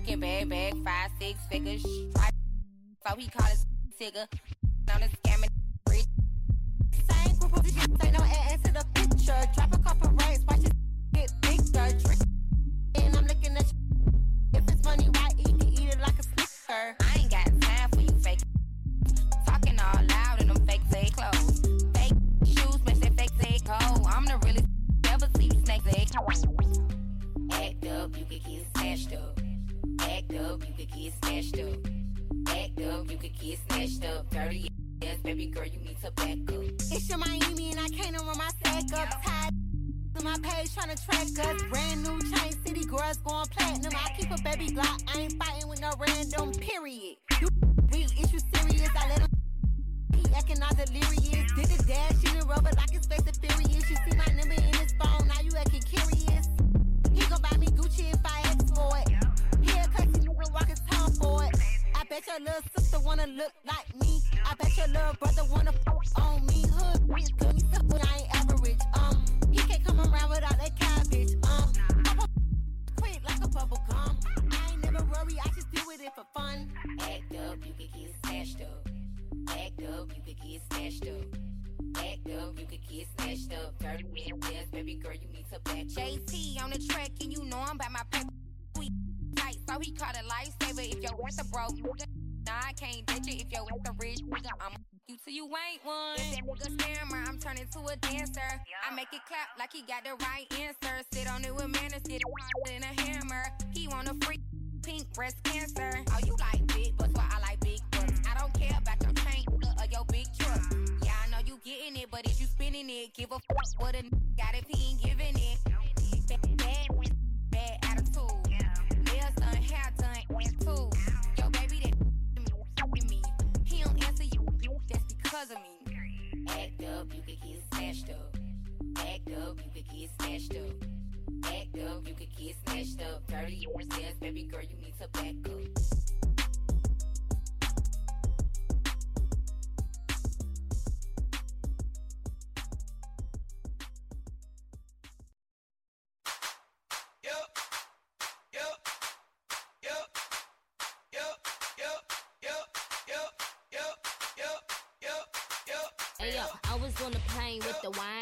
Birkin bag, bag, five, six figures. So he call his tigger. Make it clap like he got the right answer. Sit on it with manners, sit it in a hammer. He want a free pink breast cancer. Oh, you like big butts, well, I like big butts. I don't care about your chain or your big truck. Yeah, I know you getting it, but if you spinning it, give a fuck what a n- got if he ain't giving it. Bad, bad, bad attitude. Nails done, hair done, and too. Yo, baby, that with me. He don't answer you, that's because of me. Act up, you could get snatched up. Act up, you could get snatched up. Act up, you could get snatched up. Dirty ass, baby girl, you need to back up. Yo Yo Yo Yo Yo Yo Yo Yo Yo Hey yo, I was on the plane with the wine.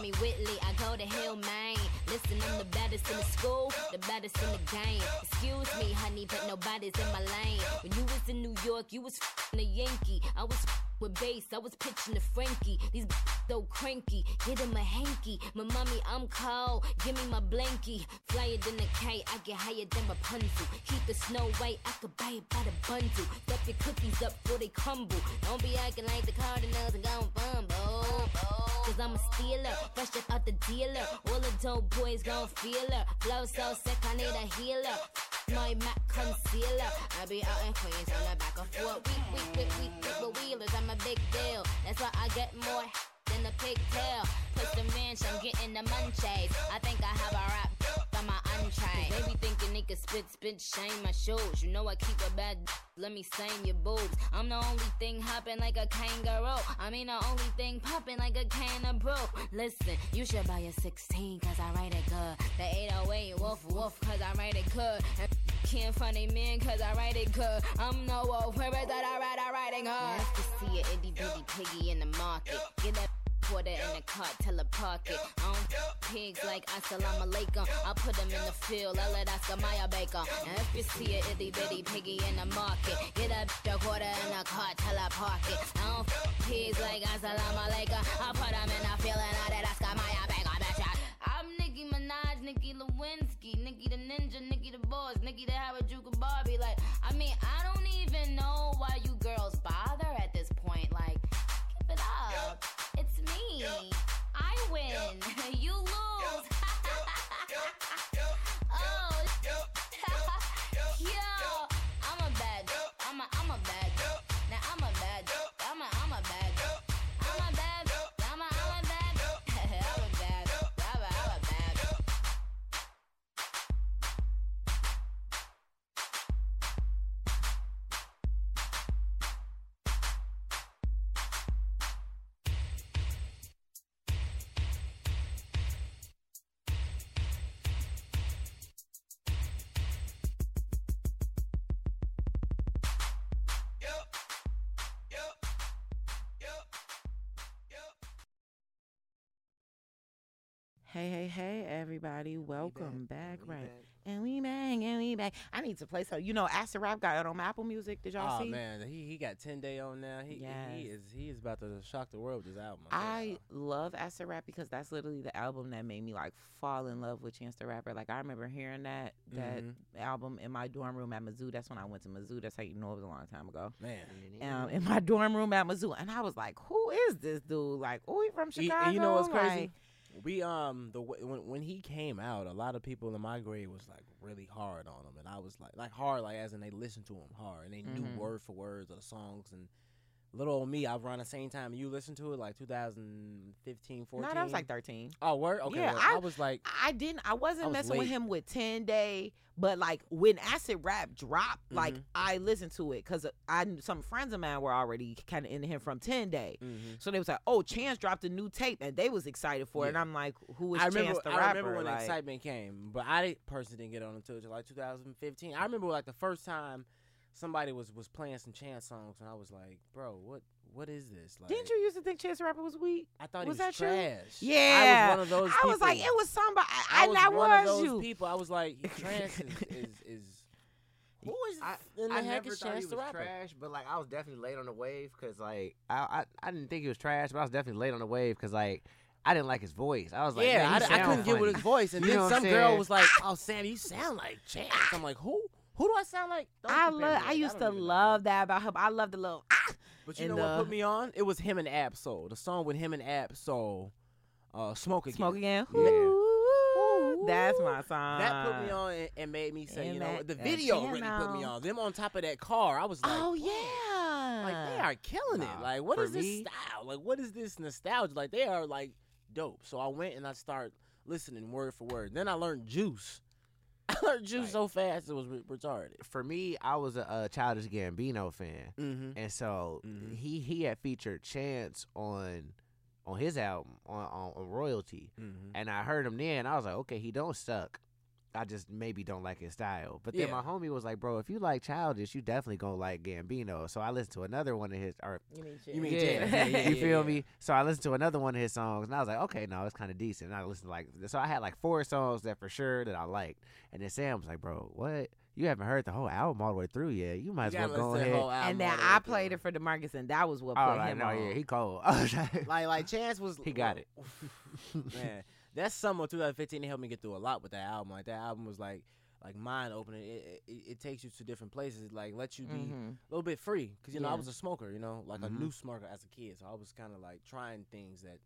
Call me Whitley, I go to Hillman. Listen, I'm the baddest in the school, the baddest in the game. Excuse me, honey, but nobody's in my lane. When you was in New York, you was f***ing a Yankee. I was with bass, I was pitching to Frankie. These b- so cranky, get him a hanky. My mommy, I'm cold, give me my blankie. Flyer than a kite, I get higher than Rapunzel. Keep the snow white, I could buy it by the bundle. Stuff your cookies up before they crumble. Don't be acting like the Cardinals and gon' fumble. Cause I'm a stealer, fresh up out the dealer. All the dope boys gon' feel her. Flow so sick, I need a healer. My Mac concealer. I be out in Queens on the back of four. Week, wheelers. A big deal. That's why I get more than a pigtail. Push the ranch, I'm getting the munchies. I think I have a They be thinking they can spit, spit, shame my shoes. You know I keep a bad. Let me stain your boobs. I'm the only thing hopping like a kangaroo. I mean the only thing popping like a can of brew. Listen, you should buy a 16 cause I write it good. The 808 woof woof cause I write it good. And can't find a man cause I write it good. I'm no wolf, is that I write, I it good. Nice to see a itty bitty piggy in the market. Get that quarter in the cart, tell her park it. I don't pigs like assalamu alaikum. I put them in the field, I let Oscar Mayer bake 'em. And if you see a itty bitty piggy in the market, get a the quarter in the cart, tell her park it. I don't pigs like assalamu alaikum. I put them in the field and I let Oscar Mayer bake 'em. Bitch, I- I'm Nicki Minaj, Nicki Lewinsky, Nicki the Ninja, Nicki the Boss, Nicki the Harajuku Barbie. Like, I mean, I don't even know why you girls bother at this point. Like, keep it up. Me. I win. You lose. oh, yo, I'm a bad. I'm a, I'm a bad. Everybody. Welcome back. Right. And we bang, and we bang. I need to play some. You know, Acid Rap got it on Apple Music. Did y'all Oh see? Oh man, he he got ten day on now. He he is he is about to shock the world with his album. I y'all. love Acid Rap because that's literally the album that made me like fall in love with Chance the Rapper. Like I remember hearing that that Mhm. album in my dorm room at Mizzou. That's when I went to Mizzou. That's how you know it was a long time ago. man. Um, in my dorm room at Mizzou, and I was like, "Who is this dude? Like, oh, he from Chicago?" and you know what's Like, crazy? We um the when when he came out, a lot of people in my grade was like really hard on him, and I was like like hard like as in they listened to him hard and they knew word for words of the songs and. Little old me, I was around the same time you listened to it, like 2015, 14. No, I was like thirteen. oh, word. Okay, Yeah, well, I- I, was like, I didn't. I wasn't I was messing with him with Ten Day, but like when Acid Rap dropped, like Mhm. I listened to it because I some friends of mine were already kind of into him from Ten Day. mhm. So they was like, "Oh, Chance dropped a new tape," and they was excited for it. And I'm like, "Who is I remember, Chance the I rapper?" remember when Like, the excitement came, but I personally didn't get on until like 2015. I remember like the first time somebody was was playing some Chance songs, and I was like, "Bro, what what is this?" Like, Didn't you used to think Chance the Rapper was weak? I thought was he was that you? trash. Yeah, I was one of those. I was like, it was somebody, I and was that one was of those you. people. I was like, Trance is is, is who is I, in the I heck never is thought he Chance was the rapper? trash, but like I was definitely late on the wave because like I, I I didn't think he was trash, but I was definitely late on the wave because like I didn't like his voice. I was like, yeah, man, I, he d- I sound couldn't get with his voice, and then know what some girl was like, "Oh, Sam, you sound like Chance." I'm like, "Who? Who do I sound like?" Don't I love. I used don't to even know. love that about him. I love the little. Ah! But you And, know what uh, put me on? It was him and Ab Soul. The song with him and Ab Soul, uh, "Smoke Again." Smoke again. Yeah. Ooh, That's my song. That put me on and, and made me say, And you know, that- the video really put me on. Them on top of that car, I was like, Oh "Whoa." yeah. like they are killing it. Nah, Like, what is for this me- style? Like, what is this nostalgia? Like, they are like dope. So I went and I started listening word for word. Then I learned Juice. I learned Juice Right. so fast it was re- retarded. For me, I was a, a Childish Gambino fan, Mm-hmm. and so Mhm. he he had featured Chance on on his album on on, on Royalty, Mm-hmm. and I heard him then. I was like, okay, he don't suck. I just maybe don't like his style. But then Yeah. my homie was like, bro, if you like Childish, you definitely gonna like Gambino. So I listened to another one of his, or You mean, You mean yeah, Jazz. Yeah, yeah, you feel yeah. me? So I listened to another one of his songs, and I was like, okay, no, it's kind of decent. And I listened to like, so I had like four songs that for sure that I liked. And then Sam was like, bro, what? You haven't heard the whole album all the way through yet. You might as well go ahead. And then I played it for Demarcus, and that was what put Oh, like, him no, on. yeah, he cold. like like Chance was He got it. man, that summer of 2015 it helped me get through a lot with that album. Like that album was like like mind opening. It, it it takes you to different places. Like lets you be Mhm. a little bit free because you know I was a smoker. You know, like Mhm. a new smoker as a kid. So I was kind of like trying things that.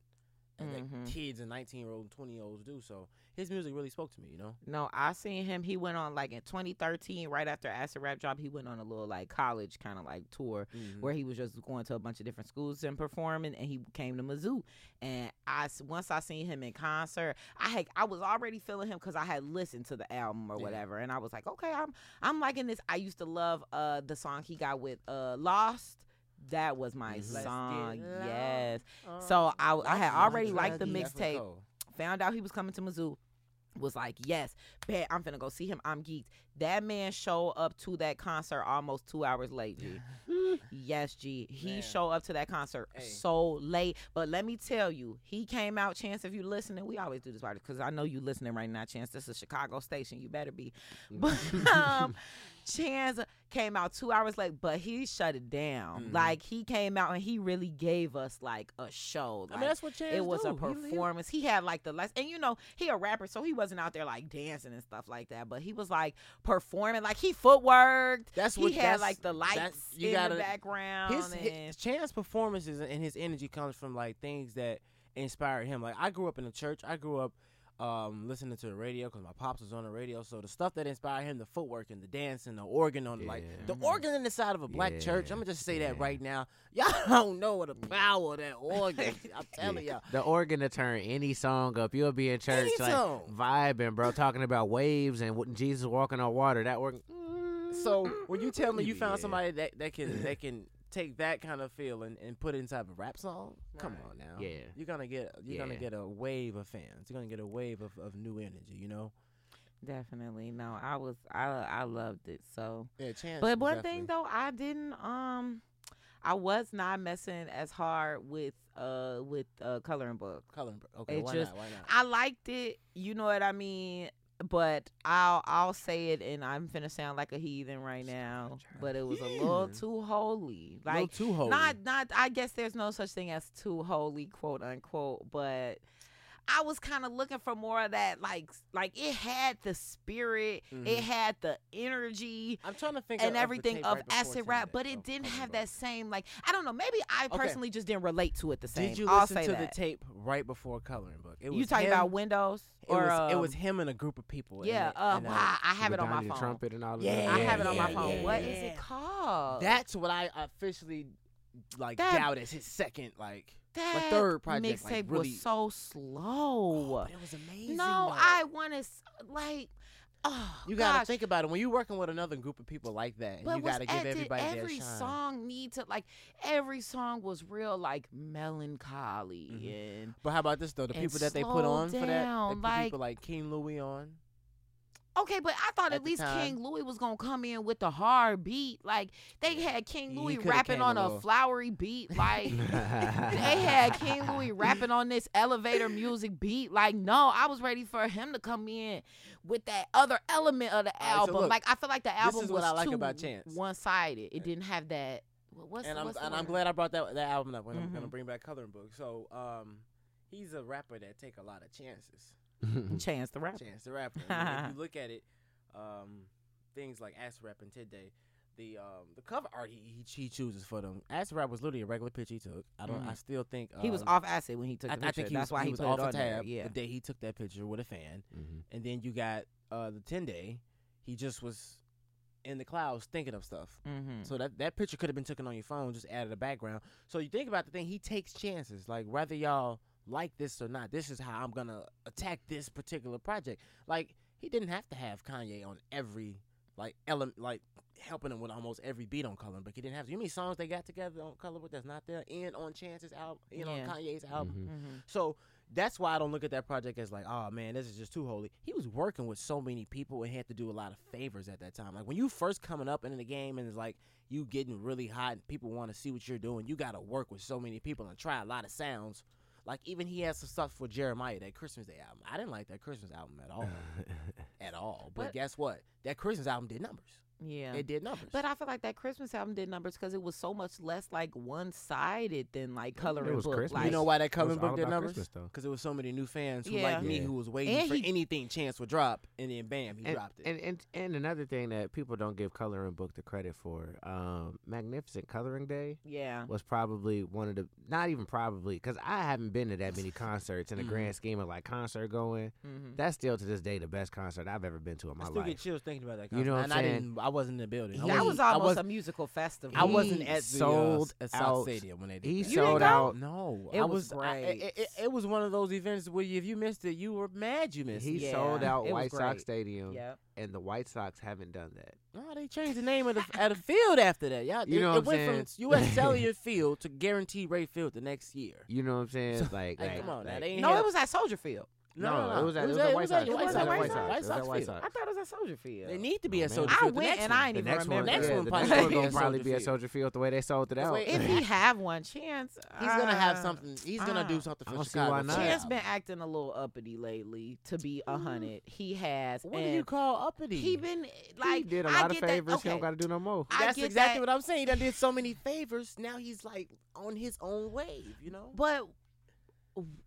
Mhm. That kids and 19 year olds and 20 year olds do. So his music really spoke to me, you know? No, I seen him. He went on like in 2013, right after Acid Rap job He went on a little like college kind of like tour Mhm. where he was just going to a bunch of different schools and performing. And he came to Mizzou. And I once I seen him in concert, I had I was already feeling him because I had listened to the album or Yeah. whatever. And I was like, okay, I'm I'm liking this. I used to love uh the song he got with uh Lost. That was my Mhm. Let's song. Yes. Uh, So I, I had already liked the mixtape found out he was coming to Mizzou, was like, yes, bet I'm finna go see him. I'm geeked. That man showed up to that concert almost two hours late. G. Yes, G. He Man. showed up to that concert Hey. so late. But let me tell you, he came out. Chance, if you listening, we always do this party because I know you listening right now. Chance, this is Chicago station. You better be. But um, Chance came out two hours late, but he shut it down. Mhm. Like he came out and he really gave us like a show. I Like, mean, that's what Chance it was do. a He- he- performance. He had like the last, and you know, he a rapper, so he wasn't out there like dancing and stuff like that. But he was like performing, like he footworked. That's what he had like the lights you in gotta- the background. his, and, his Chance performances and his energy comes from like things that inspired him. Like I grew up in the church. I grew up um, listening to the radio because my pops was on the radio. So the stuff that inspired him, the footwork and the dance and the organ on like the Yeah. organ in the side of a black church. I'm gonna just say yeah. that right now. Y'all don't know what the power of that organ. I'm telling y'all. The organ to turn any song up. You'll be in church Any like song. vibing, bro, talking about waves and Jesus walking on water. That organ. So when you tell me you Yeah. found somebody that, that can that can take that kind of feel and, put it inside of a rap song, come on now. Yeah. You're gonna get you're gonna get a wave of fans. You're gonna get a wave of, of new energy, you know? definitely no, I was I I loved it so. Yeah, chance. But one thing though, I didn't um, I was not messing as hard with uh with uh coloring book. Coloring book. Okay, It why just- not? Why not? I liked it, you know what I mean. But I'll I'll say it, and I'm finna sound like a heathen right now. But it was a little too holy, Like like too holy. not not. I guess there's no such thing as too holy, quote unquote. But I was kind of looking for more of that, like like it had the spirit, Mhm. it had the energy, I'm trying to think and of, everything of right acid rap, but it didn't have that same like I don't know. Maybe I Okay. personally just didn't relate to it the same. Did you listen say to that. the tape right before Coloring Book? It was you talking him, about Windows? It or, was it was um, him and a group of people. Yeah, it- uh, and, wow, I have it on my Donnie phone. trumpet and all of Yeah, that. I have it on my yeah, phone. yeah, What is yeah. it called? That's what I officially like That- doubt as his second like that third project, mixtape like, really- was so slow. but it was amazing. no, though. I want to like. Oh, You gotta gosh. think about it when you're working with another group of people like that, But you gotta give at- did everybody every song need to like every song was real like melancholy Mhm. and But how about this though? The people that they put on for that, they put like- people like King Louie on. Okay, but I thought At at, least time. King Louie was gonna come in with the hard beat. Like they had King Louie rapping on a a flowery beat. Like they had King Louie rapping on this elevator music beat. Like no, I was ready for him to come in with that other element of the right, so album. look, like I feel like the album was what I like too one sided. It didn't have that. what- What's and I'm and I'm glad I brought that that album up when I'm gonna Mhm. bring back Coloring Book. So um, he's a rapper that take a lot of chances. Chance the rapper. Chance the rapper. If you look at it, um, things like Ass Rap and Today, the um the cover art he, he he chooses for them. Ass Rap was literally a regular picture he took. I don't. I Mhm. still think He was um, off acid when he took I, the I picture. think he That's was, why he was off a on there. tab Yeah. the day he took that picture with a fan. Mhm. And then you got uh the ten day. He just was in the clouds thinking of stuff. Mm-hmm. So that that picture could have been taken on your phone, just added a background. So you think about the thing, he takes chances. Like whether y'all like this or not, this is how I'm gonna attack this particular project. Like he didn't have to have Kanye on every like element, like helping him with almost every beat on Color, but he didn't have to. You mean songs they got together on Color Book that's not there, and on Chance's album, you know, Yeah. Kanye's album. Mhm. Mm-hmm. So that's why I don't look at that project as like, oh man, this is just too holy. He was working with so many people and had to do a lot of favors at that time. Like when you first coming up into the game and it's like you getting really hot and people want to see what you're doing, you got to work with so many people and try a lot of sounds. Like even he has some stuff for Jeremih that Christmas Day album. I didn't like that Christmas album at all, at all. But, But- guess what? That Christmas album did numbers. Yeah. It did numbers. But I feel like that Christmas album did numbers because it was so much less like one sided than like coloring was book. Christmas. Like, you know why that was coloring book did numbers? Though. Because there was so many new fans who Yeah. like me Yeah. who was waiting And for he- anything Chance would drop, and then bam, he and, dropped it. And, and and another thing that people don't give coloring book the credit for, um, Magnificent Coloring Day Yeah. was probably one of the not even probably because I haven't been to that many concerts in the Mhm. grand scheme of like concert going. Mm-hmm. That's still to this day the best concert I've ever been to in my I still life. get chills thinking about that. You know what and I'm I saying? didn't. I wasn't in the building. I That was wasn't- I almost was, a musical festival. I wasn't He at the sold uh, at South out- Stadium when they did. he that. Sold out. No, It I was was. I- great. it, it, it was one of those events where if you missed it, you were mad you missed He it. Yeah, sold out it White Sox. Stadium, Yep. and the White Sox haven't done that. No, they changed the name of the at a field after that. Yeah, You it, know it what I'm went saying? from U.S. Cellular Field to Guaranteed Rate Field the next year. You know what I'm saying? Like, Hey, like, come on, now, like- they ain't No, have- it was at Soldier Field. No, it was at- it was at- at White at White It was at White White Sox. Sox. It was at Sox White Field. I thought it was at Soldier Field. They need to be at. Soldier I Field. The went and I didn't even remember. Next one probably gonna be gonna probably Soldier be at Field. Soldier Field the way they sold it That's out. If he have one, chance He's gonna have uh, something. He's gonna do uh, something for Chicago. why for not. the Chance been acting a little uppity lately. To be a hundred, he has. What do you call uppity? He been like he did a I lot of favors. He don't got to do no more. That's exactly what I'm saying. He done did so many favors. Now he's like on his own wave. You know. but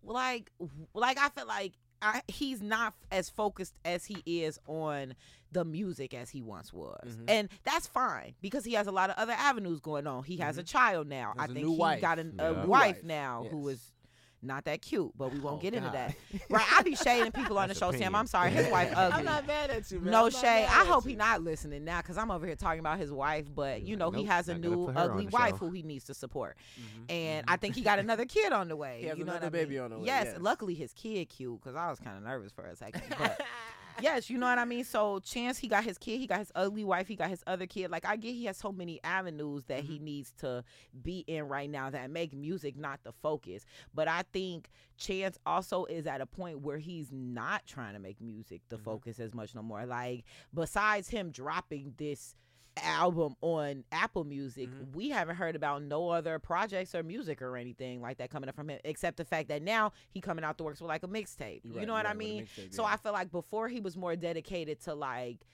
like like I feel like I, he's not as focused as he is on the music as he once was, Mhm. and that's fine because he has a lot of other avenues going on. He has a child now. Mm-hmm. Has I think he wife. got an, a wife now who yes. is not that cute, but we won't Oh, get into that. Right? I be shading people on the show, Sam. I'm sorry, his wife ugly. I'm not mad at you, man. no shade. I hope you. he not listening now because I'm over here talking about his wife, but you know he has a new put her on ugly wife show. who he needs to support, Mhm, and mhm. I think he got another kid on the way. He has you know another I baby mean? on the way, Yes, yes. luckily his kid cute because I was kind of nervous for a second, but. Yes, you know what I mean. So Chance, he got his kid, he got his ugly wife, he got his other kid. Like I get, he has so many avenues that Mm-hmm. he needs to be in right now that make music not the focus. But I think Chance also is at a point where he's not trying to make music the Mm-hmm. focus as much no more. Like besides him dropping this album on Apple Music, Mhm. we haven't heard about no other projects or music or anything like that coming up from him, except the fact that now he coming out the works with like a mixtape. You're You know what I right, a mean? mixtape, So. I feel like before he was more dedicated to like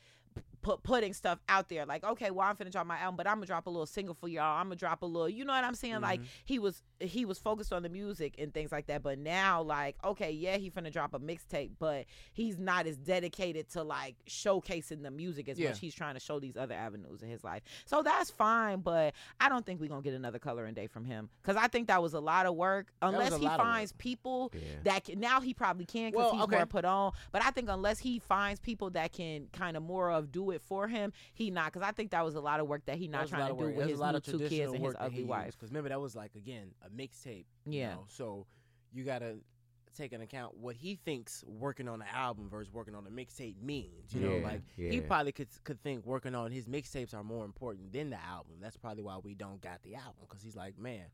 put putting stuff out there like okay well i'm finna drop my album but i'm gonna drop a little single for y'all i'm gonna drop a little you know what i'm saying like Mhm. he was he was focused on the music and things like that but now like okay yeah he finna drop a mixtape but he's not as dedicated to like showcasing the music as Yeah. much he's trying to show these other avenues in his life so that's fine but i don't think we're gonna get another color and day from him because i think that was a lot of work unless he lot of work. finds people Yeah. that can, now he probably can because Well, he's okay. more put on. But I think unless he finds people that can kind of more of do it for him, he not. Because I think that was a lot of work that he not trying to do work. with his a lot new of two kids traditional and his work ugly wife. Because remember that was like again a mixtape. you Yeah. know, So you gotta take into account what he thinks working on the album versus working on the mixtape means. You know, Yeah, like he probably could could think working on his mixtapes are more important than the album. That's probably why we don't got the album because he's like, man,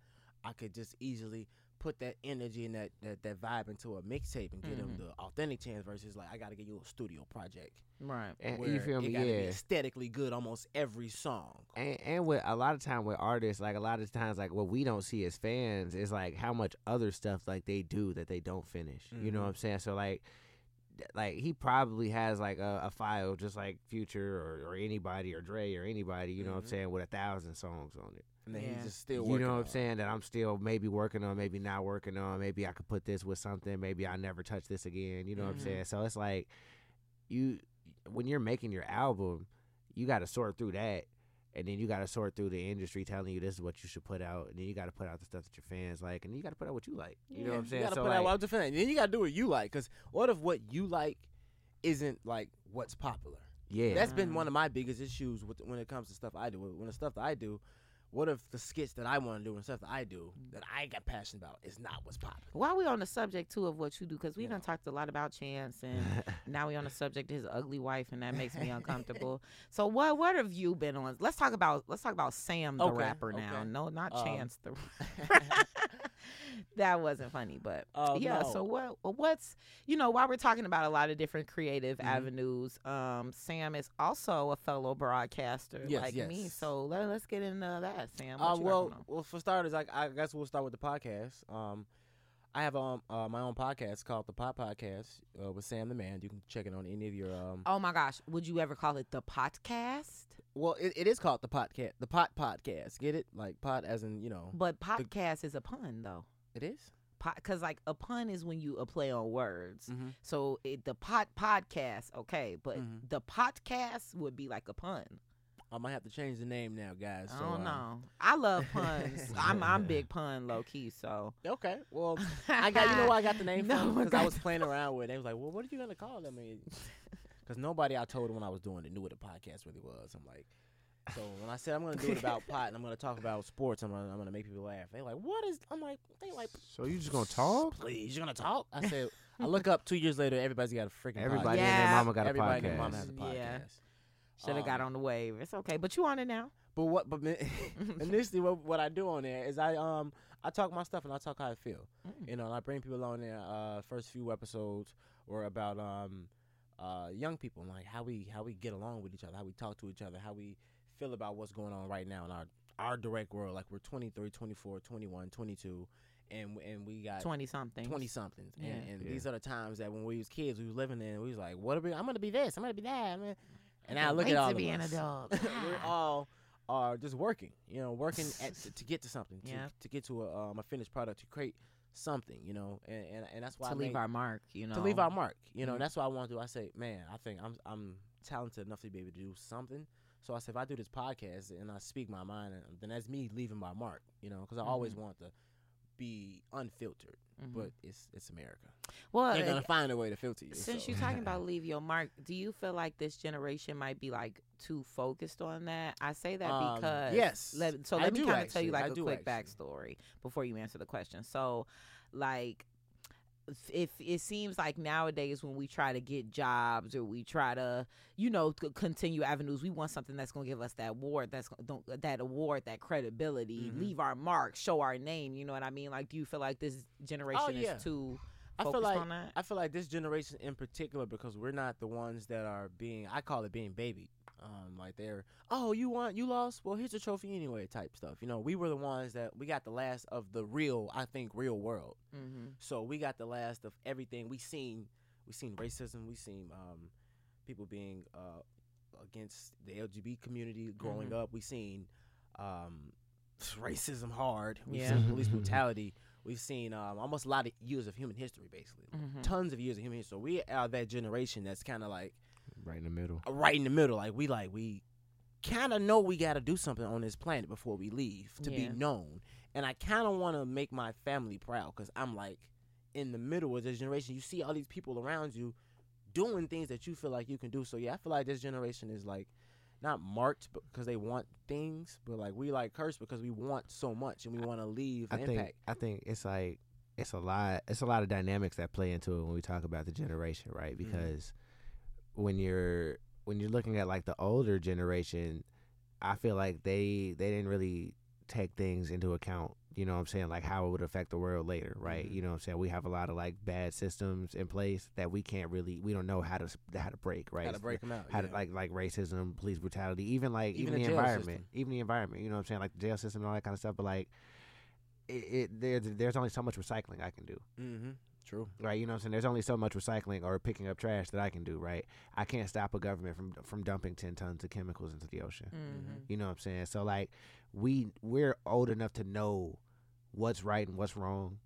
I could just easily put that energy and that that, that vibe into a mixtape and get him Mm-hmm. the authentic chance versus like I got to get you a studio project. Right. And where you feel it me? gotta be Yeah. aesthetically good almost every song. And, and with a lot of time with artists, like a lot of times, like what we don't see as fans is like how much other stuff like they do that they don't finish. You know Mhm. what I'm saying? So like, like he probably has like a, a file just like Future or, or anybody or Dre or anybody. You know what I'm Mhm. saying? With a thousand songs on it. And then Yeah. he's just still You know what I'm saying? That I'm still maybe working on, maybe not working on. Maybe I could put this with something. Maybe I never touch this again. You know what I'm Mhm. saying? So it's like you when you're making your album, you got to sort through that, and then you got to sort through the industry telling you this is what you should put out, and then you got to put out the stuff that your fans like, and then you got to put out what you like. You know what I'm saying? You gotta so put like, out what the fan. Then you gotta do what you like. Cause what if what you like isn't like what's popular? yeah, That's been one of my biggest issues with when it comes to stuff I do. When the stuff that I do, what if the skits that I want to do and stuff that I do that I got passionate about is not what's popular? While we on the subject too of what you do, because we Yeah. done talked a lot about Chance, and now we on the subject of his ugly wife, and that makes me uncomfortable. so what what have you been on? Let's talk about let's talk about Sam the Okay, rapper now. okay. No, not Um, Chance the. that wasn't funny, but Oh, yeah. no. So what what's you know while we're talking about a lot of different creative Mhm. avenues, um, Sam is also a fellow broadcaster Yes, like me. So let, let's get into that, Sam. Uh, What you got well, well, for starters, I, I guess we'll start with the podcast. Um, I have um uh, my own podcast called the Pop Podcast uh, with Sam the Man. You can check it on any of your um. Oh my gosh, would you ever call it the podcast? Well, it, it is called the podcast, the Pot Podcast. Get it? Like pot, as in you know. But podcast is a pun though. It is. Because like a pun is when you a play on words. Mm-hmm. So it, the pot podcast, okay, but Mhm. the podcast would be like a pun. I might have to change the name now, guys. I so, don't um, know. I love puns. I'm I'm big pun low key. So Okay. Well, I got you know where I got the name No because I was playing around with. it. They was like, "Well, what are you gonna call them?" Because nobody I told when I was doing it knew what the podcast really was. I'm like, so when I said I'm gonna do it about pot and I'm gonna talk about sports, I'm gonna I'm gonna make people laugh. They like, "What is?" I'm like, "They like, so you just gonna talk? please, you're gonna talk?" I said, I look up two years later, everybody's got a freaking Everybody podcast. and their mama got a Everybody and podcast. their mama has a podcast. Yeah. Should have got Um, on the wave. It's okay, but you on it now. But what? But initially, what, what I do on there is I um I talk my stuff and I talk how I feel. Mm. You know, and I bring people on there. Uh, first few episodes were about um, uh, young people and like how we how we get along with each other, how we talk to each other, how we feel about what's going on right now in our our direct world. Like we're 23, 24, 21, 22, and and we got 20 something. 20 somethings. Yeah. And, and Yeah. these are the times that when we was kids, we was living in, we was like, what are we, I'm going to be this, I'm going to be that. I'm gonna, and I look Wait at all to of be us. an adult. We're all are just working, you know, working at, to, to get to something, to, Yep. to get to a, um, a finished product, to create something, you know, and, and, and that's why to I leave made- our mark, you know. to leave our mark, you know, Mhm. and that's what I want to do. I say, man, I think I'm I'm talented enough to be able to do something. So I said, if I do this podcast and I speak my mind, uh, then that's me leaving my mark, you know, because I always Mhm. want to be unfiltered, Mhm. but it's it's America. well, They're gonna and- find a way to filter you. since so. you're talking about leave your mark, do you feel like this generation might be like too focused on that? I say that Um, because yes, Let, so I let me kind of tell you like I a quick actually. backstory before you answer the question. So, like. If it seems like nowadays when we try to get jobs or we try to, you know, continue avenues, we want something that's going to give us that award, that's don't, that award, that credibility, Mhm. leave our mark, show our name. You know what I mean? Like, do you feel like this generation Oh, yeah. is too I focused feel like on that? I feel like this generation in particular because we're not the ones that are being I call it being babied. Um, like they're oh you won you lost well here's a trophy anyway type stuff. You know we were the ones that we got the last of the real I think real world. mm-hmm. So we got the last of everything we seen. We seen racism. We seen um, people being uh, against the LGBT community growing Mhm. up. We seen um, racism hard. We've Yeah. seen police brutality. We've seen um, almost a lot of years of human history, basically, Mhm. tons of years of human history. So we are that generation that's kind of like right in the middle. right in the middle. Like we like we kind of know we got to do something on this planet before we leave to Yeah. be known. And I kind of want to make my family proud because I'm like in the middle of this generation. You see all these people around you doing things that you feel like you can do. So yeah, I feel like this generation is like not marked because they want things, but like we like cursed because we want so much and we want to leave I think impact. I think it's like it's a lot it's a lot of dynamics that play into it when we talk about the generation, right? Mm-hmm. When you're when you're looking at like the older generation, I feel like they they didn't really take things into account. You know what I'm saying? Like how it would affect the world later, right? Mhm. You know what I'm saying? We have a lot of like bad systems in place that we can't really we don't know how to how to break, right? Got to break them out. how to like like racism, police brutality, even like Even even, the the, environment, system. even the environment. You know what I'm saying? Like the jail system and all that kind of stuff. But like, it, it there's there's only so much recycling I can do, mm-hmm. True. right? You know what I'm saying? There's only so much recycling or picking up trash that I can do, right? I can't stop a government from from dumping ten tons of chemicals into the ocean. Mm-hmm. You know what I'm saying? So like, we we're old enough to know what's right and what's wrong.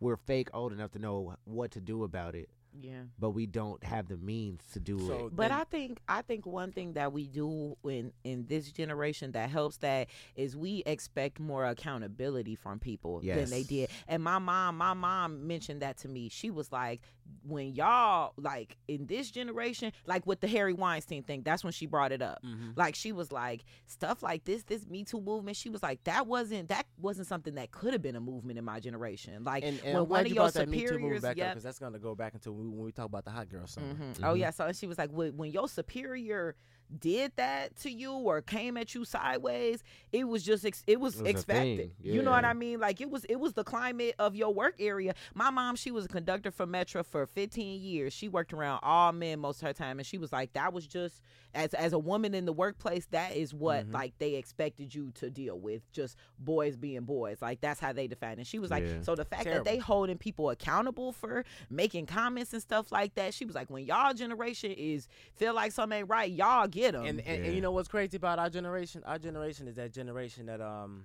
We're fake old enough to know what to do about it, Yeah. but we don't have the means to do So it. But I think I think one thing that we do in in this generation that helps that is we expect more accountability from people than they did. And my mom, my mom mentioned that to me. She was like, when y'all like in this generation, like with the Harvey Weinstein thing, that's when she brought it up. Mhm. Like she was like stuff like this, this Me Too movement. She was like that wasn't that wasn't something that could have been a movement in my generation. Like and, and when I'm one glad of you your brought that Me Too movement superiors, back up yep, because that's gonna go back into when we, when we talk about the hot girl summer. Mhm. Oh Mhm. yeah. So she was like, when, when your superior did that to you or came at you sideways, it was just ex- it was It was expected. thing, You know what. I mean? Like it was it was the climate of your work area. My mom, she was a conductor for Metro for 15 years. She worked around all men most of her time, and she was like, that was just as as a woman in the workplace, that is what Mhm. like they expected you to deal with, just boys being boys. Like that's how they defined it. She was like, Yeah. so the fact that they holding people accountable for making comments and stuff like that, she was like, when y'all generation is feel like something ain't right, y'all get them. And, and, and you know what's crazy about our generation? Our generation is that generation that um,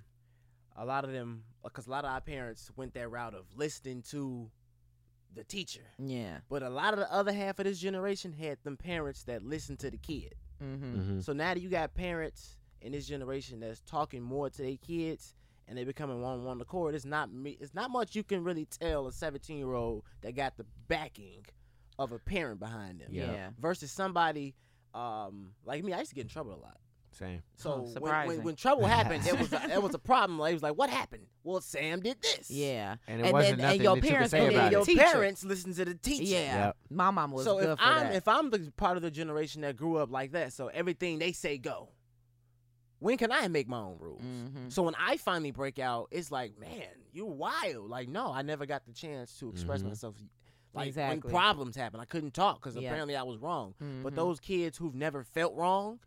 a lot of them, because a lot of our parents went that route of listening to the teacher. yeah. But a lot of the other half of this generation had them parents that listened to the kid. Mm-hmm. Mhm. So now that you got parents in this generation that's talking more to their kids and they becoming one one accord, it's not me. It's not much you can really tell a 17 year old that got the backing of a parent behind them. Yeah. Yeah. Versus somebody um, like me. I used to get in trouble a lot. Same. So Oh, when, when, when trouble happened, it was a, there was a problem. Like, it was like, what happened? Well, Sam did this. Yeah. And it And wasn't then- and nothing your that you could parents say And then about your it. teacher. parents listen to the teacher. Yeah. Yep. My mom was So good if for I'm that. if I'm the part of the generation that grew up like that, so everything they say go. when can I make my own rules? Mhm. So when I finally break out, it's like, man, you wild. Like, no, I never got the chance to express Mhm. myself. Like Exactly. when problems happen, I couldn't talk because Yeah. apparently I was wrong. But Mhm. those kids who've never felt wrong,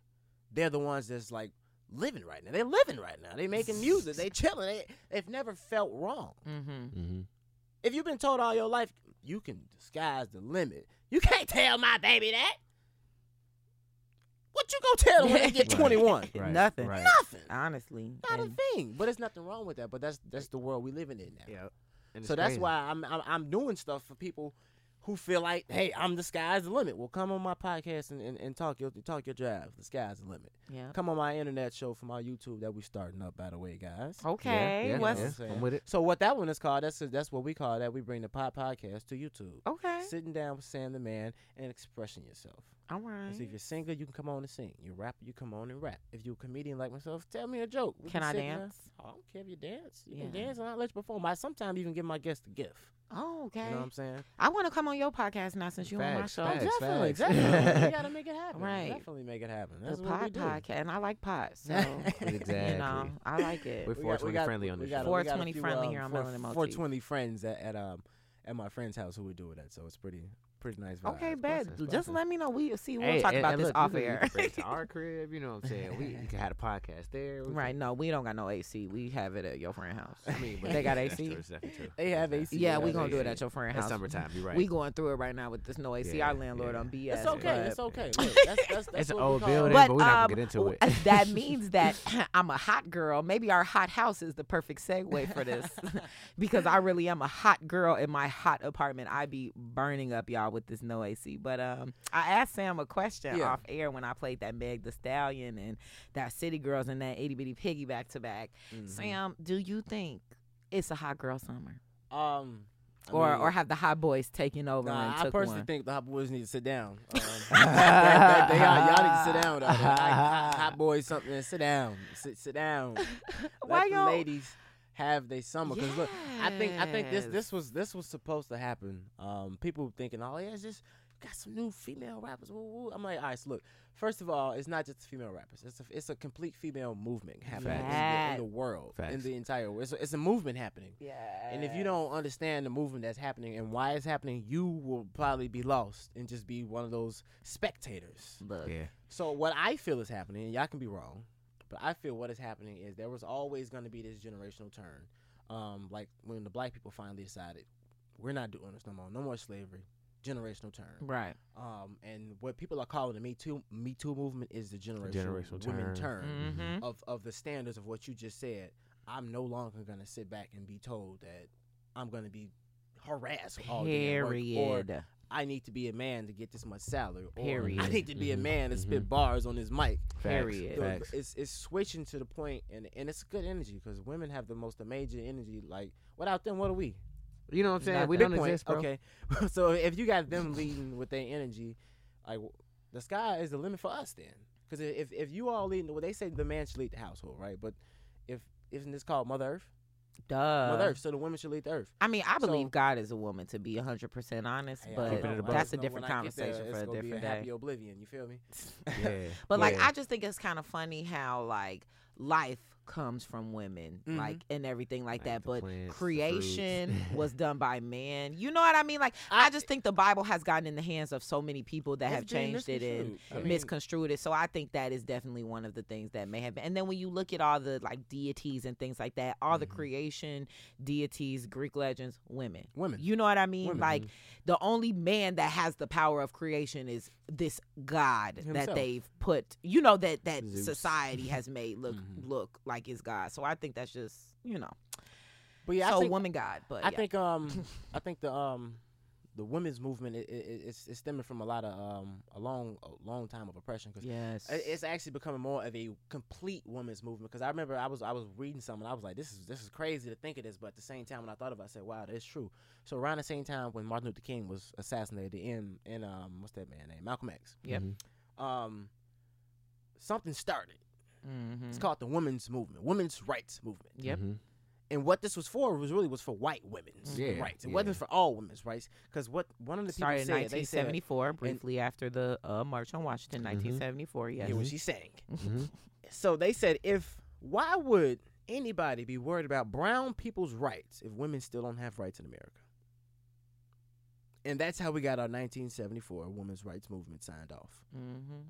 they're the ones that's like living right now. They're living right now. They're making music. They chilling. They, they've never felt wrong. Mhm. Mm-hmm. If you've been told all your life, you can sky's the limit. You can't tell my baby that. What you gonna tell them when they get 21? Right. Nothing. Right. Nothing. Honestly. Not a thing. But there's nothing wrong with that. But that's that's the world we living in now. Yeah. And So that's crazy. why I'm, I'm I'm doing stuff for people who feel like, hey, I'm the sky's the limit. Well, come on my podcast and, and, and talk your talk your drive. The sky's the limit. yeah. Come on my internet show from our YouTube that we starting up, by the way, guys. Okay. Yeah, What's yeah, What's- I'm with it. So what that one is called? That's that's what we call that. We bring the pod podcast to YouTube. okay? Sitting down with Sam the man and expressing yourself. All right. So if you're a singer, you can come on and sing. You're a rapper, you come on and rap. If you're a comedian like myself, tell me a joke. We Can I sit down- dance? I don't care if you dance. You can dance and I'll let you perform. I sometimes even give my guests a gift. Oh, okay. You know what I'm saying? I want to come on your podcast now since you on my show. facts. definitely, facts. definitely. we gotta make it happen. Right. Definitely make it happen. The That's what we do. podcast, and I like pods, so Exactly. you know I like it. We're We we 420 got- friendly on this got- show. we got a 420 few, friendly um, here on four- Melanin Motif. 420 friends at, at um at my friend's house who we do it at, so it's pretty pretty nice. Vibes. Okay, bet. Just blessings. let me know. We see. We'll Hey, talk and- about and this look, off you can- you air. can bring it to our crib, you know what I'm saying? We, we can have a podcast there. We right? can- No, we don't got no AC. We have it at your friend's house. I mean, but They got AC? true, true. They have AC. Yeah, Yeah, we they- gonna do it at your friend's It's house. summertime. You're right. We going through it right now with this no AC. Yeah, Our landlord yeah. on BS. It's okay. but- It's okay. Look, that's, that's, that's It's an old building. But, but we're not gonna um, get into it. that means that I'm a hot girl. Maybe our hot house is the perfect segue for this, because I really am a hot girl in my hot apartment. I be burning up y'all with this no AC. But um, I asked Sam a question Yeah. off air when I played that Meg Thee Stallion and that City Girls and that Itty Bitty Piggy back to back. Mhm. Sam, do you think it's a hot girl summer, Um, I or mean, or have the hot boys taken over Nah, and I personally one? think the hot boys need to sit down. Um, that- that- they are, y'all need to sit down. Though. Like, hot, hot boys, something. Sit down. Sit, sit down. Why Let y'all- ladies have their summer? Because look, I think I think this this was this was supposed to happen. Um, people thinking, oh yeah, it's just got some new female rappers. Woo, woo. I'm like, all right, so look. First of all, it's not just female rappers. It's a it's a complete female movement happening in the, in the world, in the entire world. It's a, it's a movement happening. Yeah. And if you don't understand the movement that's happening and why it's happening, you will probably be lost and just be one of those spectators. look, Yeah. So what I feel is happening, and y'all can be wrong, but I feel what is happening is there was always going to be this generational turn. Um, like when the black people finally decided we're not doing this no more, no more slavery, generational turn. right. Um, and what people are calling the Me Too Me Too movement is the generational, Generational women turn. turn Mm-hmm. of of the standards of what you just said. I'm no longer gonna sit back and be told that I'm gonna be harassed all day at or Period. I need to be a man to get this much salary, or I need to be a Mhm, man to spit mhm. bars on his mic. Period. It's it's switching to the point, and and it's good energy because women have the most amazing energy. Like without them, what are we? You know what I'm saying? Not we don't point. exist, bro. Okay, so if you got them leading with their energy, like the sky is the limit for us then. Because if if you all leading, well, they say the man should lead the household, right? But if isn't this called Mother Earth? Duh. Mother Earth, so the women should lead the Earth. I mean, I believe So- God is a woman to be 100% honest, Hey, but don't Keep know. that's a different when I get there, conversation for a gonna be different a happy day. oblivion. You feel me? Yeah. But like, yeah. I just think it's kind of funny how like life comes from women, Mhm. like and everything like Like that. But plants, creation was done by man. You know what I mean? Like, I, I- just think the Bible has gotten in the hands of so many people that have changed it and misconstrued. I mean, misconstrued it. So I think that is definitely one of the things that may have been. And then when you look at all the like deities and things like that, all the Mhm. creation deities, Greek legends, women. Women. You know what I mean? Women. Like the only man that has the power of creation is this God that they've put. You know that that Zeus. society has made look Mhm. look like is God. So I think that's just you know. But yeah, so I think, woman God, but I yeah. think um I think the um the women's movement it, it, it's, it's stemming from a lot of um a long a long time of oppression because yes, it's actually becoming more of a complete women's movement because I remember I was I was reading something I was like this is this is crazy to think of this but at the same time when I thought of it I said wow that's true so around the same time when Martin Luther King was assassinated in in um what's that man name Malcolm X Yep. Mhm. um something started mm-hmm. it's called the women's movement women's rights movement Yep. Mhm. And what this was for was really was for white women's Yeah, rights. It yeah. wasn't for all women's rights because what one of the people started in said they said 1974, briefly after the uh, March on Washington, Mhm. 1974. Yes. yeah, when she sang, Mhm. So they said if why would anybody be worried about brown people's rights if women still don't have rights in America? And that's how we got our 1974 women's rights movement signed off. Mm-hmm.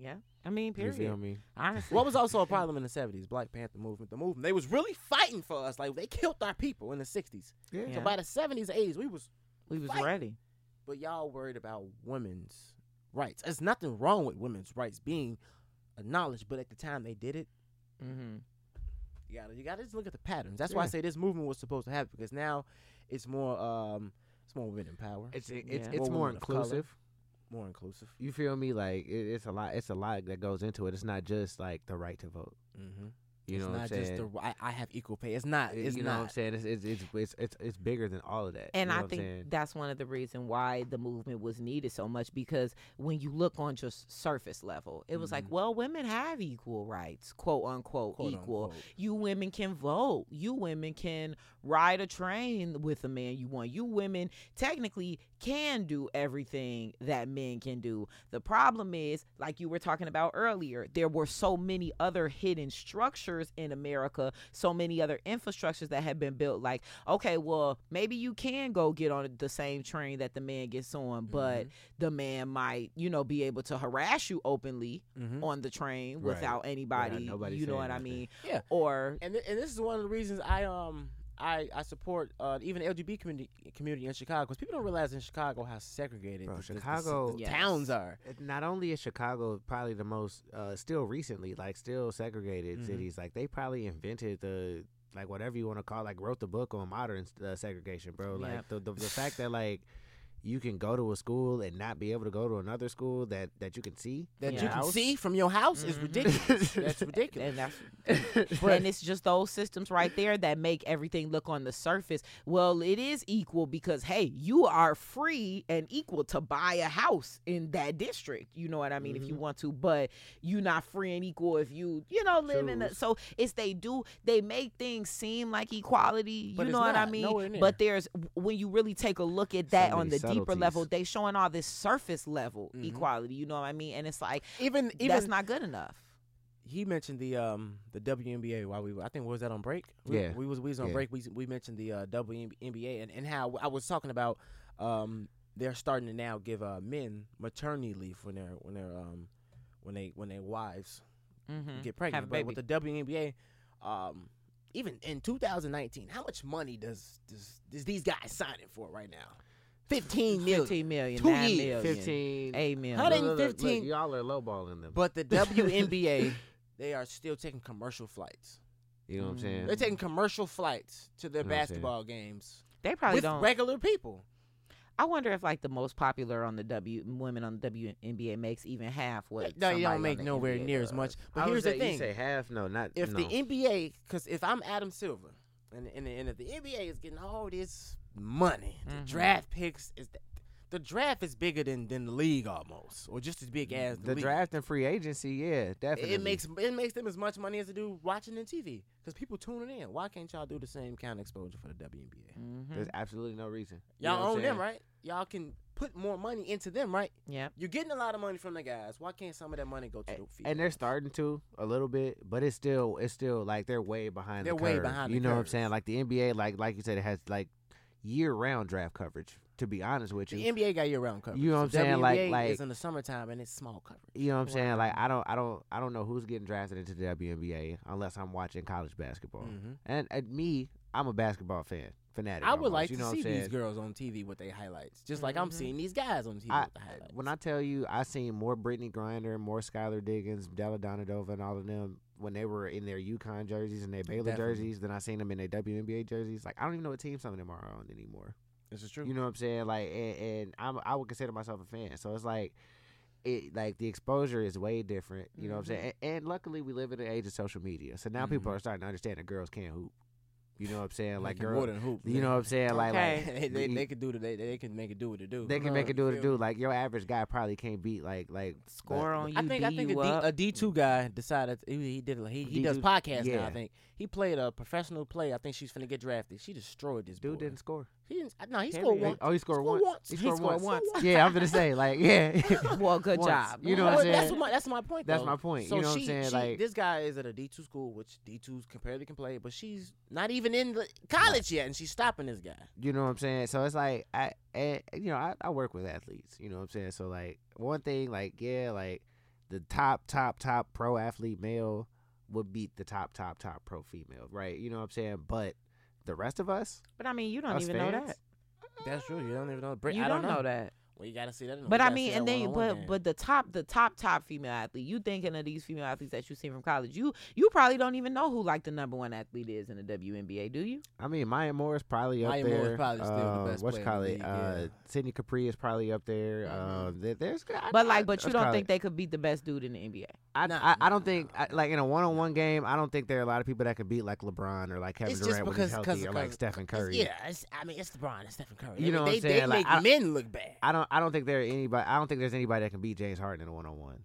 Yeah. I mean, You period. feel me? Honestly. What was also a problem in the 70s? Black Panther movement. The movement. They was really fighting for us. Like they killed our people in the 60s. Yeah. Yeah. So by the 70s, 80s, we was we was fight. ready. but y'all worried about women's rights. There's nothing wrong with women's rights being acknowledged, but at the time they did it, Mm-hmm. you gotta you gotta just look at the patterns. That's why I say this movement was supposed to happen because now it's more um it's more women in power, It's it's Yeah. it's More more women color. inclusive. More inclusive. You feel me? Like it, it's a lot. It's a lot that goes into it. It's not just like the right to vote. Mm-hmm. You it's know not what I'm saying? just the I, I have equal pay. It's not. It's you know not. what I'm saying? It's it's it's it's it's, it's bigger than all of that. And you know I think saying? that's one of the reasons why the movement was needed so much because when you look on just surface level, it was like, Mhm. well, women have equal rights, quote unquote, Quote, equal. unquote. You women can vote. You women can ride a train with a man you want. You women technically can do everything that men can do. The problem is, like you were talking about earlier, there were so many other hidden structures in America, so many other infrastructures that have been built. Like, okay, well, maybe you can go get on the same train that the man gets on, but the man might, you know, be able to harass you openly Mhm. on the train Right. without anybody. nobody you know what I mean? Yeah. Or and th- and this is one of the reasons I um I I support uh even the LGBT community community in Chicago because people don't realize in Chicago how segregated Bro, the- the- the- Chicago- the Yes. towns are. It- not only is Chicago probably the most uh, still recently like still segregated Mhm. cities like they probably invented the like whatever you want to call like wrote the book on modern uh, segregation bro Yep. like the, the the fact that like you can go to a school and not be able to go to another school that that you can see That Yeah. you can see from your house is Mhm. ridiculous. That's ridiculous. and that's and it's just those systems right there that make everything look on the surface. Well, it is equal because hey, you are free and equal to buy a house in that district. You know what I mean? If you want to, but you're not free and equal if you, you know, live in. A, so it's they do they make things seem like equality. But you it's know what I mean? But there's when you really take a look at that on the deeper level, they showing all this surface level Mhm. equality. You know what I mean? And it's like even even that's not good enough. he mentioned the um the WNBA while we were, I think was that on break? We, Yeah. we was we was on Yeah. break. We we mentioned the uh, WNBA and, and how I was talking about um they're starting to now give uh men maternity leave when they're when they're um when they when their wives Mm-hmm. get pregnant. Have a but with the WNBA, um even in 2019, how much money does does, does these guys signing for right now? 15 million. 15 million, Two 9 years. million, 15 8 million. Hundred- Look, look, look, 115. y'all are lowballing them But the WNBA, they are still taking commercial flights. you know what I'm mm. saying They're taking commercial flights to their Know what I'm saying? basketball games They probably with don't. regular people. I wonder if like the most popular on the W women on the WNBA makes even half what. no, you somebody don't on make the nowhere NBA near as does. much. But I here's was the say- thing: you say half no not if no. the NBA, because if I'm Adam Silver, and, and and if the NBA is getting all this money, the draft picks is the draft is bigger than than the league almost, or just as big as the, the league. draft and free agency yeah definitely It makes it makes them as much money as they do watching the TV because people tuning in. Why can't y'all do the same kind of exposure for the WNBA? Mhm. there's absolutely no reason You know Y'all own them, right? Y'all can put more money into them, right? Yeah. You're getting a lot of money from the guys. Why can't some of that money go to the field? and they're starting to a little bit, but it's still it's still like they're way behind. They're the way curve. behind the You know what I'm saying? Like the NBA, like like you said, it has like year round draft coverage. To be honest with you, the NBA got year round coverage. You know what I'm saying? Like- WNBA like- is in the summertime and it's small coverage. you know what I'm saying? Like I don't I don't I don't know who's getting drafted into the WNBA unless I'm watching college basketball. Mhm. And, at me, I'm a basketball fan, fanatic. I would almost, like you to know what see these girls on TV with their highlights, just like I'm Mhm. seeing these guys on TV I- with the highlights. When I tell you, I seen more Brittany Grinder, more Skylar Diggins, Della Donadova, and all of them when they were in their UConn jerseys and their Baylor Definitely. jerseys than I seen them in their WNBA jerseys. Like I don't even know what team some of them are on anymore. this is true. You know what I'm saying? Like, and, and I'm I would consider myself a fan. So it's like, it like the exposure is way different. You know what I'm saying? And, and luckily, we live in an age of social media, so now people Mhm. are starting to understand that girls can't hoop. You know what I'm saying? They Like can girls, more than hoop. you know what I'm saying? Like, Okay. like they, they, they can do the, they, they can make it do what it do. they can make Uh, it do what you it do. Like your average guy probably can't beat like like Score on you, I think I D think a you D, up. a D two guy decided he, he did he, he does D2 podcasts now. I think he played a professional play. I think she's finna get drafted. She destroyed this dude boy. didn't score. He didn't. No, he Can scored he? one. Oh, he scored Scored once. once. He He scored scored once. once. Yeah, I'm gonna say like yeah. well, good Once. job. You know Well, what I'm That's saying? my that's my point. That's though. my point. So You know what I'm saying? she- Like- this guy is at a D two school, which D twos comparatively can play, but she's not even in the college yet, and she's stopping this guy. You know what I'm saying? So it's like I, and, you know, I, I work with athletes. You know what I'm saying? So like one thing, like yeah, like the top, top, top pro athlete male would beat the top, top, top pro female, right? You know what I'm saying? But the rest of us, But I mean, you don't Us even know that. That's true. You don't even know. Brit- You I don't don't know that. Well, you gotta see that. But I mean, and then but game. but the top the top top female athlete, you thinking of these female athletes that you seen from college, you you probably don't even know who like the number one athlete is in the WNBA, do you? I mean, Maya Moore is probably up Maya there. Maya Moore is probably still the Uh, best What's player call in it? the Uh, Sydney Capri is probably up there. Mhm. Um, there, there's, I, But like, but you don't think it- they could beat the best dude in the NBA? I, Nah, I, I don't nah, think nah. I, like in a one-on-one game. I don't think there are a lot of people that could beat like LeBron or like Kevin It's Durant when he's healthy or like Stephen Curry. Yeah, I mean, it's LeBron and Stephen Curry. You know what they, I'm saying? They Like, make men look bad. I don't I don't think there anybody I don't think there's anybody that can beat James Harden in a one on one.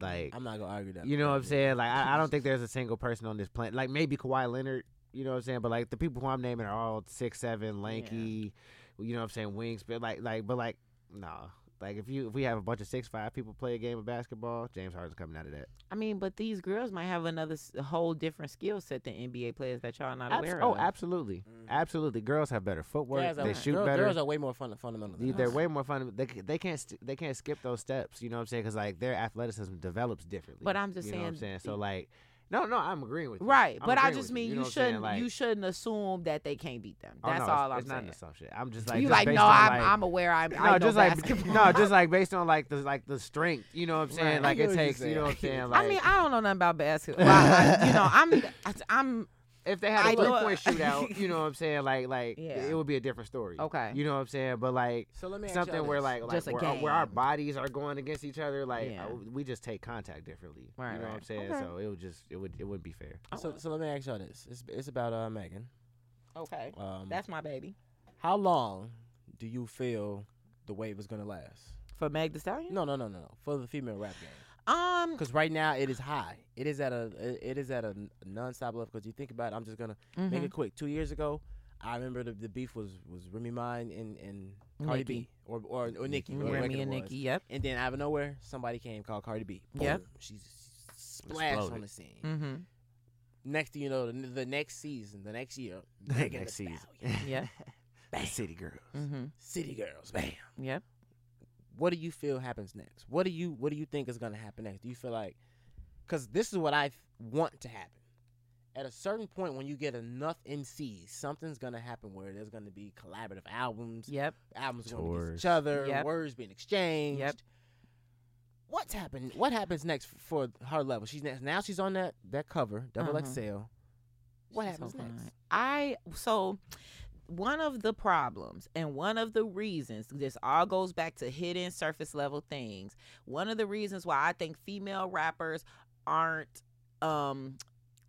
Like I'm not gonna argue that. you know what I'm saying? Like I, I don't think there's a single person on this planet. Like maybe Kawhi Leonard, you know what I'm saying? But like the people who I'm naming are all six seven, lanky, you know what I'm saying, wings, but like like but like no. Like if you if we have a bunch of six five people play a game of basketball, James Harden's coming out of that. I mean, but these girls might have another s- a whole different skill set than NBA players that y'all not Abs- aware oh, of. absolutely, Mhm. absolutely. Girls have better footwork. Guys are- they shoot girl- better. Girls are way more fun, fundamental. They- Than They're us. way more fun. They c- they can't st- they can't skip those steps. You know what I'm saying? Because like their athleticism develops differently. But I'm just you know what I'm saying- saying. So like, no, no, I'm agreeing with you. Right, I'm but I just mean you, you, know what shouldn't Like, you shouldn't assume that they can't beat them. oh, That's no, all it's, I'm it's not saying. an assumption. I'm just like you just like no, I'm like, I'm aware. I'm, no, I know just like basketball. no, just like based on like the like the strength. You know what I'm saying? Right. I Like it takes. You know what I'm saying. saying? Like I mean, I don't know nothing about basketball. Well, I, you know, I'm I'm if they had a three point shootout, you know what I'm saying? Like like Yeah. it would be a different story. Okay. You know what I'm saying? But like. So let me Something where like, like Just a where, where our bodies are going against each other, like Yeah. uh, we just take contact differently. Right, you know what. I'm saying? Okay. So it would just it would it wouldn't be fair. So, so let me ask y'all this. It's it's about uh Megan. okay. Um, That's my baby how long do you feel the wave is gonna last? for Meg Thee Stallion. No, no, no, no, no. For the female rap game. Um, Because right now it is high. It is at a it- is at a non-stop level. Because you think about it, I'm just gonna make mhm. it quick. Two years ago, I remember the, the beef was was Remy Ma and and Cardi Nicki. B or or, or Nicki. Remy and. Nicki. Yep. And then out of nowhere, somebody came called Cardi B. Yep. She's splashed on the scene. Mm-hmm. Next thing you know, the, the next season, the next year, The next season. yeah. The City Girls. Mm-hmm. City Girls, bam. Yep. What do you feel happens next? What do you What do you think is gonna happen next? Do you feel like, because this is what I want to happen. At a certain point, when you get enough MCs, something's gonna happen where there's gonna be collaborative albums. Yep. Albums going to Tours. each other. Yep. Words being exchanged. Yep. What's happened? What happens next for her level? She's next. Now she's on that that cover, double Uh-huh. XL. What She's happens so next? fine. I so one of the problems and one of the reasons this all goes back to hidden surface level things. One of the reasons why I think female rappers aren't um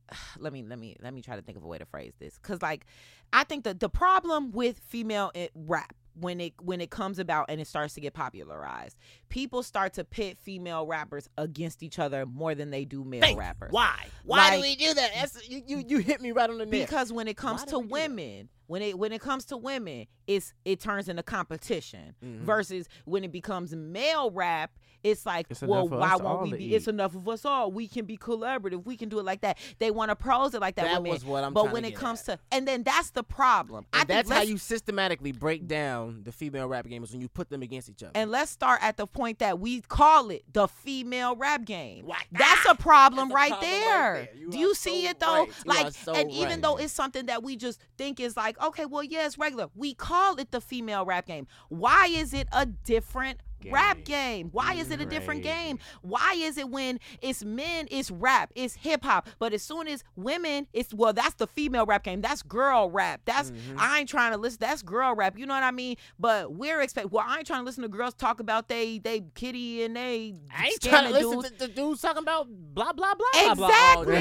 let me let me let me try to think of a way to phrase this cuz like I think that the problem with female rap when it when it comes about and it starts to get popularized people start to pit female rappers against each other more than they do male rappers Why? Why do we do that? That's, you, you you hit me right on the nail. because when it comes to women when it when it comes to women it's it turns into competition Mhm. versus when it becomes male rap it's like It's well why won't we be it's enough of us all we can be collaborative we can do it like that they want to pose it like that, That women was what I'm but when it comes at. to and then that's the problem i And think that's how you systematically break down the female rap game is when you put them against each other. and let's start at the point that we call it the female rap game. Why- That's Ah! a problem, That's a right, problem right there. there. You Do you see so it though? right. Like, so and even though it's something that we just think is like, okay, well, yeah, it's regular. We call it the female rap game. Why is it a different rap game? Why is it a different Crazy. game? Why is it when it's men, it's rap, it's hip hop, but as soon as women, it's well, that's the female rap game. That's girl rap. That's Mm-hmm. I ain't trying to listen. That's girl rap. You know what I mean? But we're expect. Well, I ain't trying to listen to girls talk about they they kitty and they. I ain't trying to listen to the dudes talking about blah blah blah. blah, blah Exactly.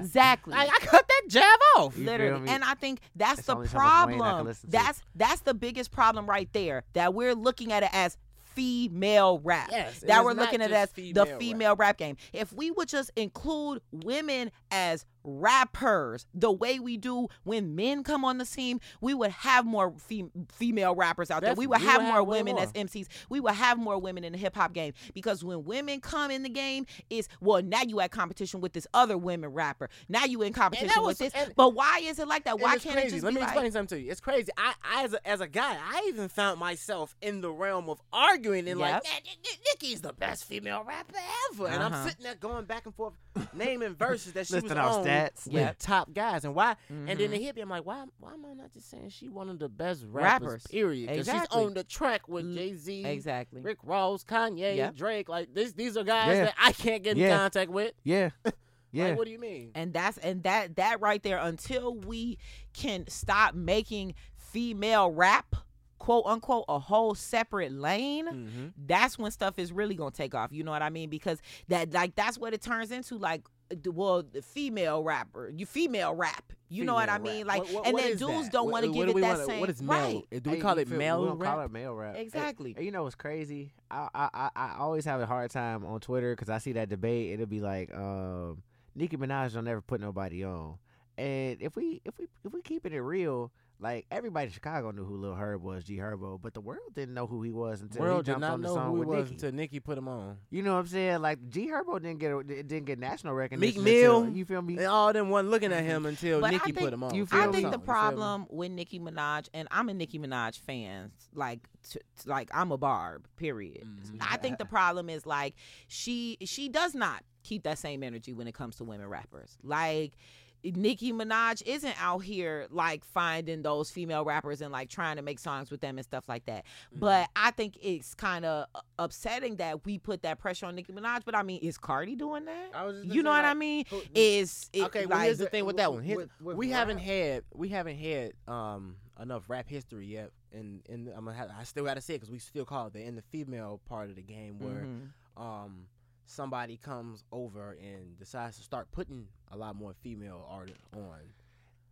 exactly. I, I cut that jab off. You Literally, and I think that's It's the only so much Wayne I can problem. That's that's the biggest problem right there. That we're looking at it as female rap. Yes, that we're looking at as just the female rap. female rap game. If we would just include women as rappers the way we do when men come on the scene, we would have more fem- female rappers out there. We would We have would more have women more. as MCs. We would have more women in the hip hop game because when women come in the game, is well now you at competition with this other women rapper. Now you in competition was- with this. and- but why is it like that? Why can't crazy. it just Let me like, explain something to you. It's crazy. I, I as a, as a guy, I even found myself in the realm of arguing and like, Yep. man, Ni- Ni- Nicki's the best female rapper ever, and I'm Uh-huh. sitting there going back and forth, naming verses that she was on stats. with Yep. top guys, and why? And then hit me. I'm like, why? Why am I not just saying she one of the best rappers? Rappers. Period. Because Exactly. she's on the track with Jay Z, Exactly. Rick Ross, Kanye, Yep. Drake. Like this, these are guys Yeah. that I can't get in Yeah. contact with. Yeah. Yeah. Like, what do you mean? and that's and that that right there until we can stop making female rap quote unquote a whole separate lane Mm-hmm. that's when stuff is really gonna take off you know what i mean because that like that's what it turns into like the- well the female rapper you female rap you know what i mean rap. like What- what- and what then dudes that? don't want to give it that wanna- same What is male? right Do we Hey, call it feel- we male don't rap? Call it male rap. Exactly hey, you know what's crazy? I, I I I always have a hard time on Twitter because I see that debate. It'll be like, um, Nicki Minaj don't never put nobody on. And if we if we if we keeping it real, like everybody in Chicago knew who Lil Herb was, G Herbo, but the world didn't know who he was until World he did jumped not on the know song who he with was Nicki. until Nicki put him on. You know what I'm saying? Like G Herbo didn't get a, didn't get national recognition. Mill, until, you feel me? And all them wasn't looking at him until But I Nicki think- put him on. you I feel think me? the You feel problem with Nicki Minaj, and I'm a Nicki Minaj fan, like, t- t- like I'm a Barb. Period. Mhm. I think the problem is like she she does not keep that same energy when it comes to women rappers. Like Nicki Minaj isn't out here like finding those female rappers and like trying to make songs with them and stuff like that. Mm-hmm. But I think it's kind of upsetting that we put that pressure on Nicki Minaj. But I mean, is Cardi doing that? I was just You know what say, I mean? who- Is it, okay, well like, here's the thing with that one. With- with we haven't had we haven't had um enough rap history yet, and and I'm gonna have, I still gotta say it because we still call it the in the female part of the game where Mhm. um somebody comes over and decides to start putting a lot more female artists on.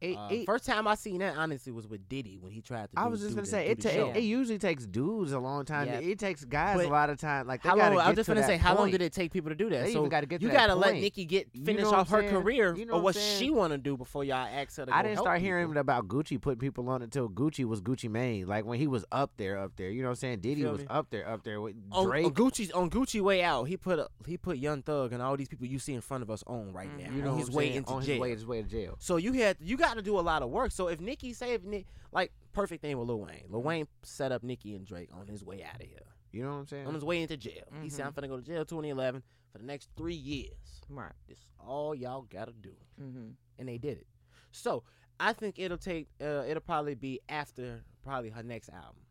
It- Uh, it- first time I seen that honestly was with Diddy when he tried to. I was just gonna the- say it, ta- it. It usually takes dudes a long time. It takes guys But a lot of time. Like they How long? get I was just gonna say, how long did it take people to do that? They so gotta get to you gotta let point. Nicki get You finish know off her saying? career You know or what what she want to do before y'all ask her to I didn't start hearing about Gucci putting people on until Gucci was Gucci Mane. Like when he was up there, up there. You know what I'm saying? Diddy was me? up there, up there with on, Drake. on Gucci's on Gucci way out. He put a, he put Young Thug and all these people you see in front of us on right now. Mhm. you know he's way into on jail. his way to jail. So you had you got to do a lot of work. So if Nicki say if Nick like perfect thing with Lil Wayne, Lil Wayne set up Nicki and Drake on his way out of here, You know what I'm saying? on his way into jail. He said I'm finna go to jail 2011 for the next three years. Right. This is all y'all gotta do, Mm-hmm. and they did it. So I think it'll take uh, it'll probably be after probably her next album.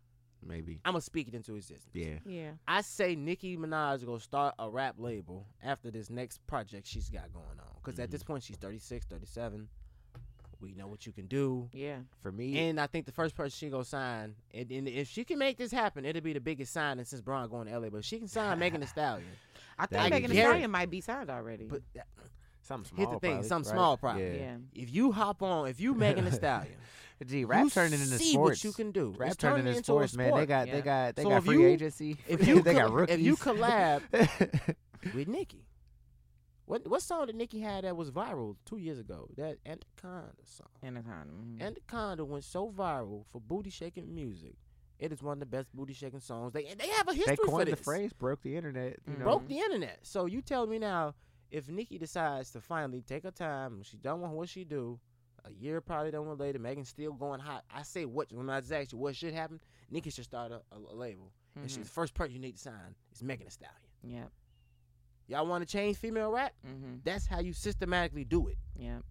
Maybe. I'm gonna speak it into existence. Yeah. Yeah. I say Nicki Minaj gonna start a rap label after this next project she's got going on. Because at this point she's 36, 37. We know what you can do. Yeah. For me, And I think the first person she gonna sign, and, and if she can make this happen, it'll be the biggest signing since Braun going to LA. But if she can sign Megan Thee Stallion. I think That'd Megan Thee. Stallion might be signed already. But that- something Here's small. the thing, probably, something right? small probably. Yeah. yeah. if you hop on, if you Megan Thee Stallion, Gee, rap you turning into see sports. what you can do. Rap turning turning into into sports, a man. They got Yeah. they got they So got if free you- agency. If you they got rookies. if you collab with Nicki. What what song did Nicki had that was viral two years ago? That Anaconda song. Anaconda. mhm. Anaconda went so viral for booty shaking music. It is one of the best booty shaking songs. They they have a history they for coined the phrase broke the internet. You know? Broke the internet. So you tell me now, if Nicki decides to finally take her time, she done with what she do. A year probably done with later. Megan's still going hot. I say what when I ask you what should happen, Nicki should start a, a, label. And Mhm. she's the first person you need to sign is Megan Thee Stallion. Yep. Y'all want to change female rap? Mm-hmm. That's how you systematically do it. Yep.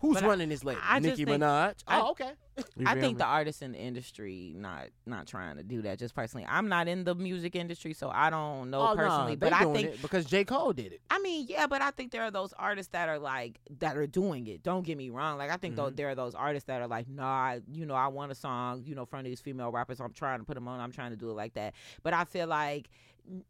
Who's But I- running this label? I just Nicki think- Minaj. I- oh, okay. I think me? the artists in the industry not not trying to do that. Just personally, I'm not in the music industry, so I don't know oh, personally. nah, but I think it because J Cole did it. I mean, yeah, but I think there are those artists that are like that are doing it. Don't get me wrong. Like I think though Mhm. there are those artists that are like, nah, I- you know, I want a song, you know, from these female rappers. I'm trying to put them on. I'm trying to do it like that. But I feel like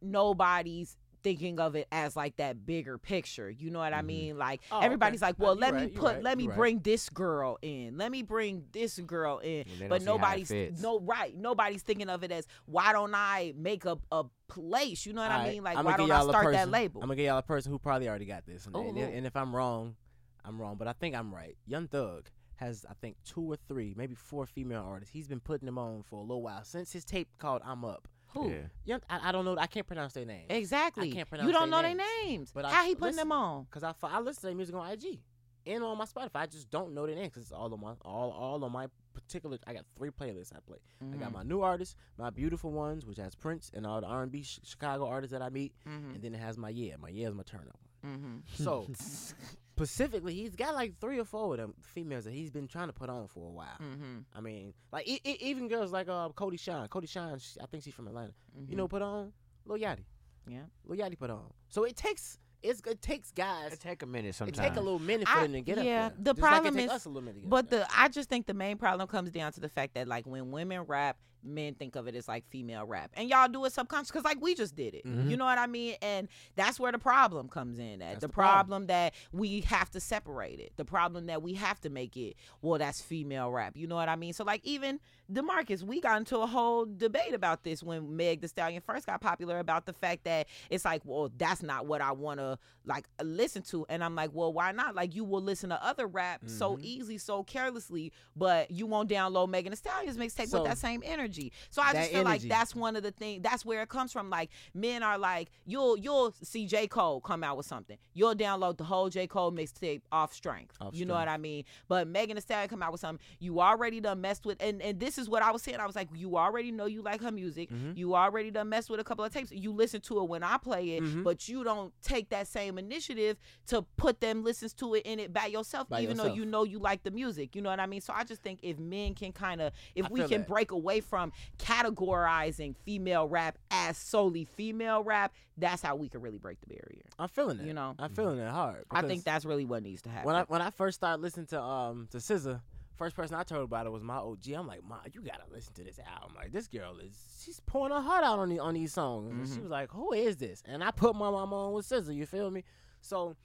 nobody's thinking of it as like that bigger picture. You know what I Mhm. mean? Like Oh, okay. everybody's like, Uh, well, you let right, me put, right, let me you right. bring this girl in. Let me bring this girl in And they don't but see how it nobody's no right. Nobody's thinking of it as why don't I make a, a place? You know what I mean? Like I'ma why don't I start that label? I'm gonna give y'all a person who probably already got this, and, and, and if I'm wrong, I'm wrong, but I think I'm right. Young Thug has I think two or three, maybe four female artists. He's been putting them on for a little while since his tape called "I'm Up." Who? Yeah. Young, I, I don't know. I can't pronounce their name. Exactly. I can't pronounce. you don't know their their names. names. But I- How he putting listen- them on? Cause I, I listen to their music on IG and on my Spotify. I just don't know their names because it's all on my all all on my particular. I got three playlists I play. I Mm-hmm. got my new artists, my beautiful ones, which has Prince and all the R&B sh- Chicago artists that I meet, Mm-hmm. and then it has my yeah. My yeah is my turn up. Mm-hmm. So specifically, he's got like three or four of them females that he's been trying to put on for a while. Mm-hmm. I mean, like e- e- even girls like uh, Kodie Shane. Kodie Shane, she, I think she's from Atlanta. You know, put on Lil Yachty. Mm-hmm. Yeah. Lil Yachty put on. So it takes it's it takes guys. It take a minute sometimes. It take a little minute for I- them to get yeah, up there. the Just problem take is- us a little minute to get But up the I just think the main problem comes down to the fact that like when women rap, men think of it as like female rap, and y'all do it subconscious because like we just did it. Mhm. You know what I mean? And that's where the problem comes in. At the, the problem. problem. that we have to separate it. The problem that we have to make it. Well, that's female rap. You know what I mean? So like even Demarcus, we got into a whole debate about this when Meg Thee Stallion first got popular about the fact that it's like, well, that's not what I want to like listen to, and I'm like, well, why not? Like you will listen to other rap so Mhm. easily, so carelessly, but you won't download Megan Thee Stallion's mixtape So, with that same energy. So I that just feel like that's one of the things. That's where it comes from. Like men are like, you'll you'll see J Cole come out with something, you'll download the whole J Cole mixtape off strength. Off you know what. I mean? But Megan Thee Stallion come out with something you already done messed with, and and this is what I was saying. I was like, you already know you like her music. Mhm. You already done messed with a couple of tapes. You listen to it when I play it, Mhm. but you don't take that same initiative to put them listens to it in it by yourself, By even though you know you like the music. You know what I mean? So I just think if men can kind of, if I we can that. break away from categorizing female rap as solely female rap, that's how we can really break the barrier. I'm feeling it. you know. I'm feeling it hard. I think that's really what needs to happen. when I when I first started listening to um to SZA, first person I told about it was my OG. I'm like, Ma, you gotta listen to this album. Like this girl is she's pouring her heart out on the, on these songs. And she Mhm. was like, who is this? And I put my mama on with SZA. You feel me? So.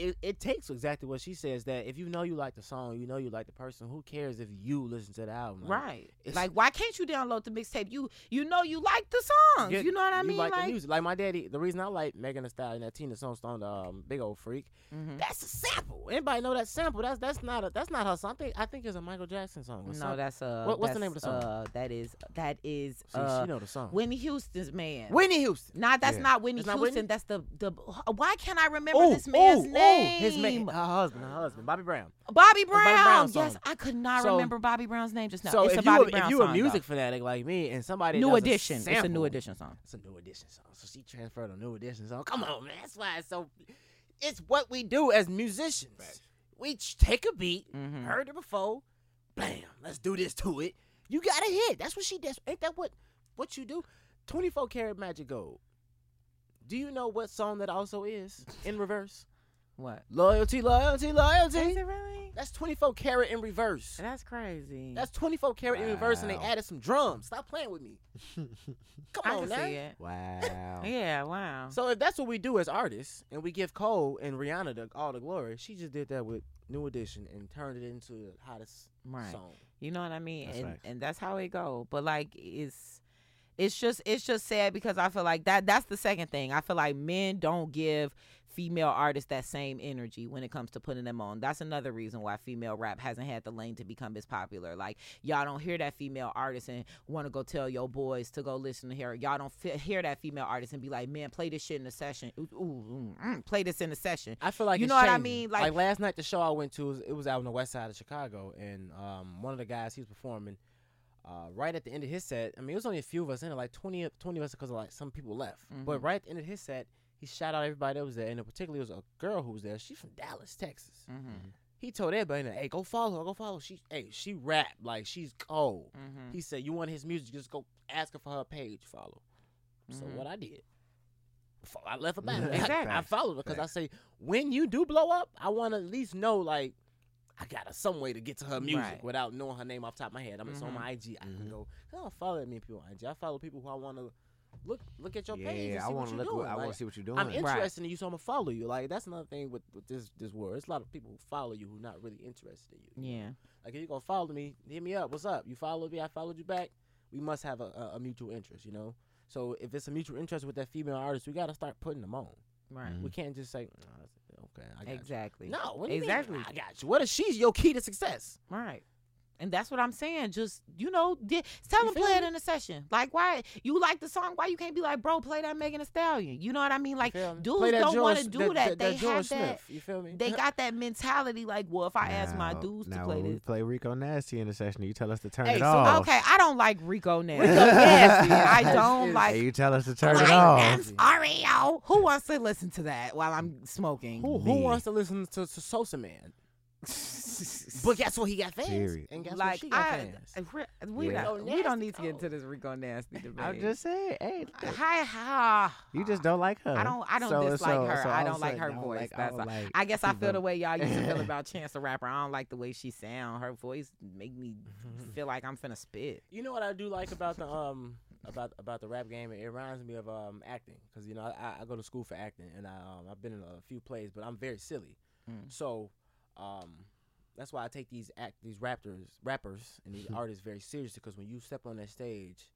It, it takes exactly what she says that if you know you like the song, you know you like the person. Who cares if you listen to the album? Like, right. it's- Like, why can't you download the mixtape? You you know you like the songs. Yeah, you know what I mean? like, the music. Like my daddy, the reason I like Megan Thee Stallion, that Tina Snow, um, big old freak. Mhm. That's a sample. Anybody know that sample? That's that's not a that's not her song. I think, I think it's a Michael Jackson song. No, something. that's uh. What- what's the name of the song? Uh, that is that is See, uh. she know the song. Whitney Houston's man. Whitney Houston. Nah, that's Yeah. not Whitney It's not Houston. Whitney? That's the the. Why can't I remember Oh, this man's oh, name? Oh, his man, her husband, her husband, Bobby Brown. Bobby Bobby Brown. Brown yes, song. I could not So- remember Bobby Brown's name just now. so it's if a you Bobby a, Brown if you song, a music though. fanatic like me and somebody New does a edition. It's a new sample, edition song. It's a New Edition song. So she transferred a New Edition song. Come on, man. That's why it's so. It's what we do as musicians. We ch- take a beat, Mhm. heard it before, bam. Let's do this to it. You got a hit. That's what she does. Ain't that what what you do? Twenty four karat magic gold. Do you know what song that also is in reverse? What? Loyalty, loyalty, loyalty. Is it really? That's 24 karat in reverse. That's crazy. That's 24 karat in reverse, and they added some drums. Stop playing with me. Come I on can now. see it. Wow. Yeah. Wow. So if that's what we do as artists, and we give Cole and Rihanna the, all the glory, she just did that with New Edition and turned it into the hottest Right. song. You know what I mean? That's and facts. and that's how it go. But like it's it's just it's just sad because I feel like that that's the second thing. I feel like men don't give female artists that same energy when it comes to putting them on. That's another reason why female rap hasn't had the lane to become as popular. Like y'all don't hear that female artist and want to go tell your boys to go listen to her. Y'all don't fi- hear that female artist and be like, "Man, play this shit in the session. Ooh, ooh, mm, mm, play this in the session." I feel like You know what I mean? Like, Like- last night, the show I went to was it was out on the west side of Chicago, and um, one of the guys he was performing. Uh, right at the end of his set, I mean, it was only a few of us in it, like 20, of- 20 of us, because like some people left. But Mhm. right at the end of his set, he shout out everybody that was there, and in particular, it was a girl who was there. She's from Dallas, Texas. Mm-hmm. He told everybody, "Hey, go follow her. Go follow. Her. She, hey, she rap like she's cold." Mm-hmm. He said, "You want his music? Just go ask her for her page. Follow." So Mhm. what I did, I left her back. Exactly. I, I followed her because I say, when you do blow up, I want to at least know like. I got a, some way to get to her music Right. without knowing her name off the top of my head. I'm just on Mhm. my IG. I can Mhm. go. I don't follow that many people on IG. I follow people who I want to look look at your page. and Yeah, I see want what to you're look. doing. What, I want to see what you're doing. I'm Right. interested in you, so I'm gonna follow you. Like that's another thing with, with this this world. There's a lot of people who follow you who not really interested in you. Yeah. Like if you gonna follow me, hit me up. What's up? You followed me, I followed you back. We must have a, a, a mutual interest, you know. So if it's a mutual interest with that female artist, we gotta start putting them on. Right. Mhm. We can't just say, "Nah, that's- you know, okay, I got Exactly. You. No, what do you mean? exactly. I got you. What if she's your key to success? Right. And that's what I'm saying. Just you know, di- tell You him play it me? in a session. Like, why you like the song? Why you can't be like, bro, play that Megan Thee Stallion? You know what I mean? Like, me? dudes don't want to do that. They George have that. You feel me? They got that mentality. Like, well, if I ask my Now- dudes to now play when we this, play Rico Nasty in the session, you tell us to turn Hey, it so- off. okay, I don't like Rico now. Rico Nasty. I don't like. Hey, you tell us to turn like it off. that's Oreo. Who wants to listen to that while I'm smoking? Who, who wants to listen to, to Sosa Man? But guess what? He got fans. Period. And guess what? like She got I, fans. I- we Yeah. don't we don't need to get into this Rico nasty debate. I'm just saying, hey, Hi, ha. you just don't like her. I don't. I don't So- dislike so- her. so I don't like her don't voice. like- That's don't all. like I guess I feel the way y'all used to feel about Chance the Rapper. I don't like the way she sound. Her voice make me feel like I'm finna spit. You know what I do like about the um about about the rap game? It reminds me of um acting because you know I, I go to school for acting and I um I've been in a few plays, but I'm very silly. Mm. So um that's why I take these act these rappers rappers and these artists very seriously because when you step on that stage,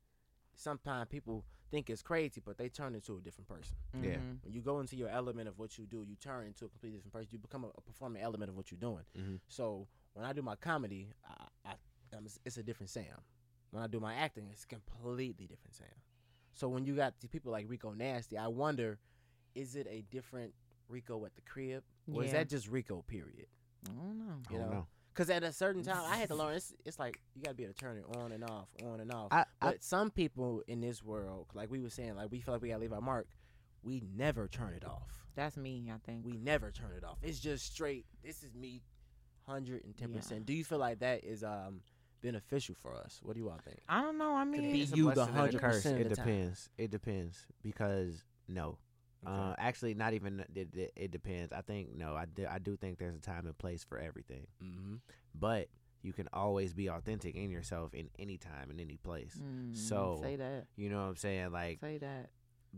sometimes people think it's crazy, but they turn into a different person. Yeah. Mhm. When you go into your element of what you do, you turn into a completely different person. You become a, a performing element of what you're doing. Mhm. So when I do my comedy, I, I, um, it's, it's a different Sam. When I do my acting, it's completely different Sam. So when you got the people like Rico Nasty, I wonder, is it a different Rico at the crib, or is that just Rico? Period. I don't know. You don't know? know. Because at a certain time, I had to learn. It's, it's like you gotta be able to turn it on and off, on and off. I, I, But some people in this world, like we were saying, like we feel like we gotta leave our mark. We never turn it off. That's me. I think. We never turn it off. It's just straight. This is me, hundred and ten percent. Do you feel like that is um beneficial for us? What do you all think? I don't know. I mean, be you the blessing and a 100% It the time. depends. It depends because no. Uh, actually, not even it, it, it depends. I think no. I do, I do think there's a time and place for everything, mm-hmm. but you can always be authentic in yourself in any time in any place. Mm, So, say that. You know what I'm saying? Like Say that.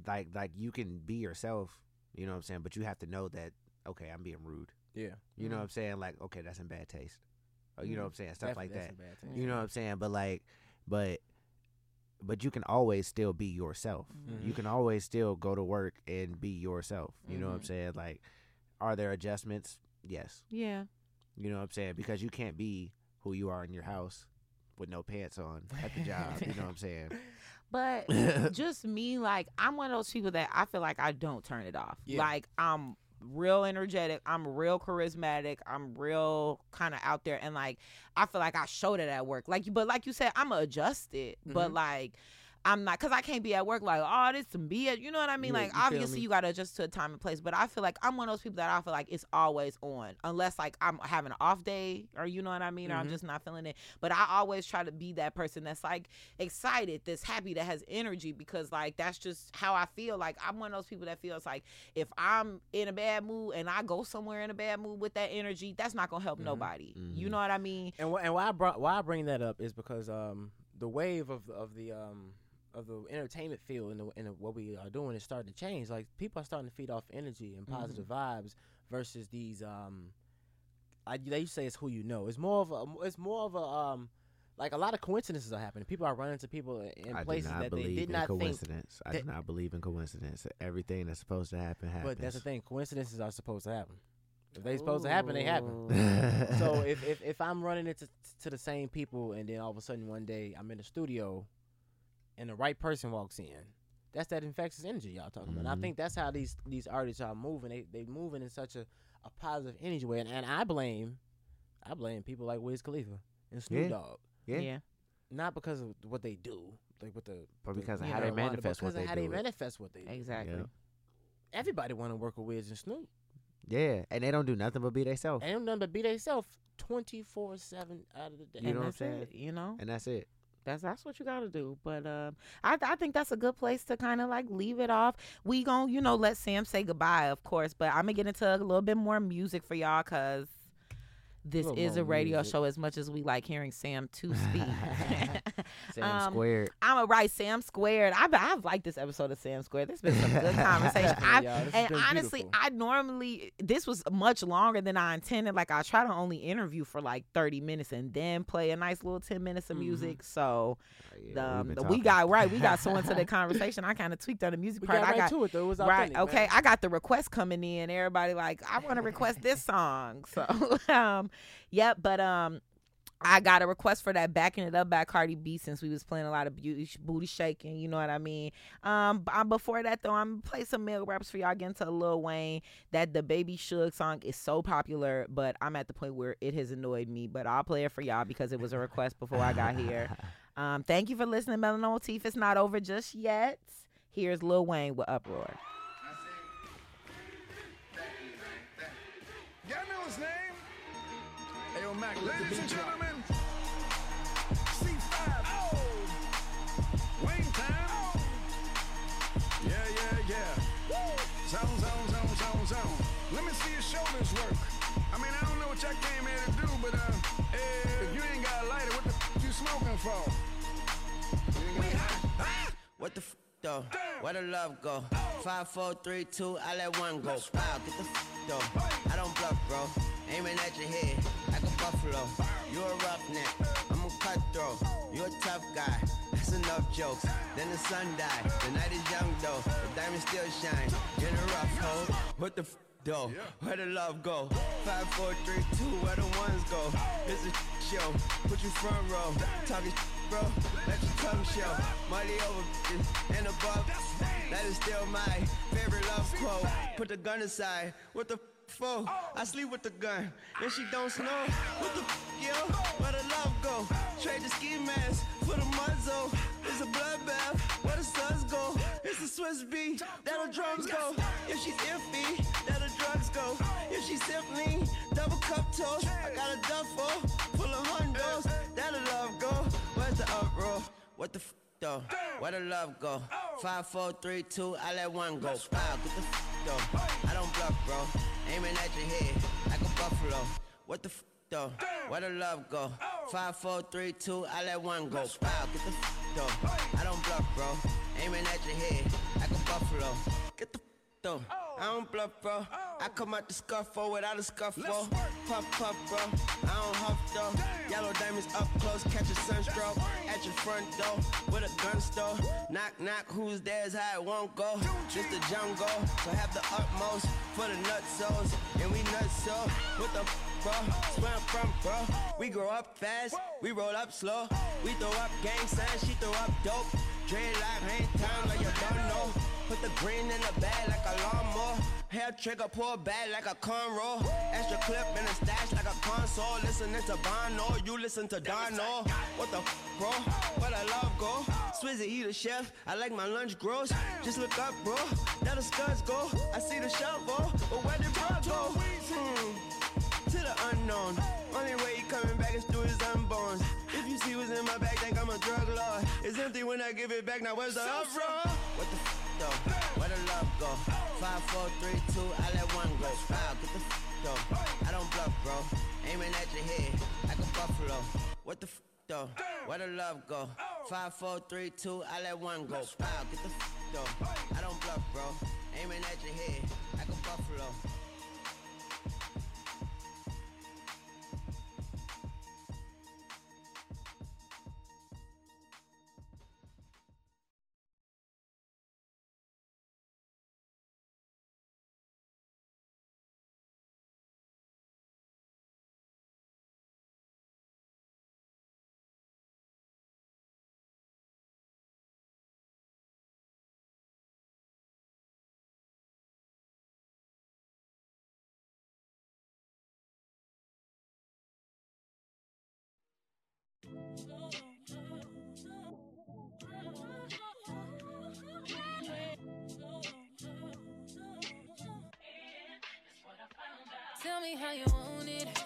like like you can be yourself. You know what I'm saying? But you have to know that okay, I'm being rude. Yeah, You know Mm. what I'm saying? Like okay, that's in bad taste. Or, you know Mm. what I'm saying? Stuff like that. That's a bad thing. You know what I'm saying? But like, but but you can always still be yourself. You Mhm. can always still go to work and be yourself. You know what I'm Mhm. saying? Like, are there adjustments? Yes. Yeah. You know what I'm saying? Because you can't be who you are in your house with no pants on at the job. you know what I'm saying? But just me, like I'm one of those people that I feel like I don't turn it off. Yeah. Like I'm real energetic. I'm real charismatic. I'm real kind of out there, and like I feel like I showed it at work. Like, but like you said, I'm adjusted, but Mhm. like. I'm not, cause I can't be at work like, oh, this some BS. You know what I mean? Yeah, like, you obviously, you gotta adjust to a time and place. But I feel like I'm one of those people that I feel like it's always on, unless like I'm having an off day, or you know what I mean, or I'm Mhm. just not feeling it. But I always try to be that person that's like excited, that's happy, that has energy, because like that's just how I feel. Like I'm one of those people that feels like if I'm in a bad mood and I go somewhere in a bad mood with that energy, that's not gonna help Mhm. nobody. You Mhm. know what I mean? And wh- and why I brought why I bring that up is because um the wave of the, of the um of the entertainment field and the, and the, what we are doing is starting to change. Like people are starting to feed off energy and positive vibes versus these um I they say it's who you know. It's more of a it's more of a um like a lot of coincidences are happening. People are running to people in I places that they did not think. coincidence. I do not believe in coincidence. Everything that's supposed to happen happens. But that's the thing. Coincidences are supposed to happen. If they supposed to happen, they happen. So if, if if I'm running into to the same people and then all of a sudden one day I'm in the studio and the right person walks in, that's that infectious energy y'all talking about. And I mm-hmm. think that's how these these artists are moving. They they moving in such a, a positive energy way. And, and I blame I blame people like Wiz Khalifa and Snoop Yeah. Dogg. Yeah. yeah. Not because of what they do, like with the But the because of You how they know, marijuana, manifest because of how they it. manifest what they do. Exactly. Yeah. Everybody want to work with Wiz and Snoop. Yeah, and they don't do nothing but be themselves, And them nothing but be themselves twenty four seven out of the day. You and know what I'm saying? it, you know? and that's it. That's that's what you gotta do. But um, I I think that's a good place to kind of like leave it off. We gon' you know let Sam say goodbye, of course. But I'm gonna get into a little bit more music for y'all, cause this Little is a radio music. show. As much as we like hearing Sam to speak, Sam Um, Squared. I'm a right Sam Squared. I've I've liked this episode of Sam Squared. There's been some good conversation. Yeah, I, y'all, this has and honestly, beautiful. I normally this was much longer than I intended. Like I try to only interview for like 30 minutes and then play a nice little 10 minutes of Mhm. music. So Oh, yeah, the, we've been the- we talking. got right. We got so into the conversation. I kind of tweaked on the music We part. got I got to it though. It was right. Okay, man. I got the request coming in. Everybody like I want to request this song. So um, yep. But um. I got a request for that backing it up by Cardi B since we was playing a lot of beauty, booty shaking, you know what I mean. Um, uh, before that though, I'm gonna play some male raps for y'all. Get to Lil Wayne. That the Baby Suge song is so popular, but I'm at the point where it has annoyed me. But I'll play it for y'all because it was a request before I got here. Um, thank you for listening, Melanin Motif. It's not over just yet. Here's Lil Wayne with Uproar. Mac, Ladies and gentlemen, C5. Oh. Wayne time. Oh. Yeah, yeah, yeah. Zone, zone, zone, zone, zone. Let me see your shoulders work. I mean, I don't know what y'all came here to do, but uh, if you ain't got a lighter, what the f- you smoking for? Ain't got? What the f though? Where the love go? Five, four, three, two, I let one go. Wow, get the f though. I don't bluff, bro. Aiming at your head buffalo. You a roughneck, I'm a cutthroat. You a tough guy. That's enough jokes. Then the sun died. The night is young though. The diamond still shine. In a rough hole. What the f though? Where the love go? Five, four, three, two, where the ones go? It's a show. Put you front row. Talking bro. Let your tongue show. Money over and above. That is still my favorite love quote. Put the gun aside. What the f- for? I sleep with the gun. And she don't snow. What the yo? Where the love go? Trade the ski mask for the muzzle. It's a bloodbath. Where the suns go? It's the Swizz beat. That the drums go. If she's iffy, that the drugs go. If she's simply double cup toast, I got a duffel full of hundos. That the love go. Where's the uproar? What the though? Where the love go? Five, four, three, two, I let one go. Wow, get the f- though. I don't bluff, bro. Aiming at your head like a buffalo. What the f- though? Where the love go? Five, four, three, two, I let one go. Wow, get the f- though. I don't bluff, bro. Aiming at your head like a buffalo. Get the f- though. I don't bluff, bro. I come out the scuffle without a scuffle. Puff, puff, bro. I don't huff, though. Yellow diamonds up close, catch a sunstroke. At your front door with a gun store. Knock, knock, who's there's how it won't go. Just the jungle, so have the utmost for the nutsos. And we nuts so. What the f, bro? Where I'm from, bro. We grow up fast, we roll up slow. We throw up gang signs, she throw up dope. Dreadlock, hang time like you don't know. Put the green in the bag like a lawnmower. Hair trigger, pull back like a cornrow. Extra clip in the stash like a console. Listening to Bono, you listen to Dono. What the f, bro? Where the love go? Swizzy, he the chef. I like my lunch gross. Just look up, bro. There the scuds go. I see the shovel, but where did bro go? Hmm. To the unknown. Only way he coming back is through his unborns. If you see what's in my bag, think I'm a drug lord. It's empty when I give it back. Now where's the uproar? What the f though? Where the love go? Five, four, three, two, I let one go. Wow, get the f though. I don't bluff, bro. Aiming at your head like a buffalo. What the f though? Where the love go? Five, four, three, two, I let one go. Wow, get the f though. I don't bluff, bro. Aiming at your head like a buffalo. Tell me how you want it,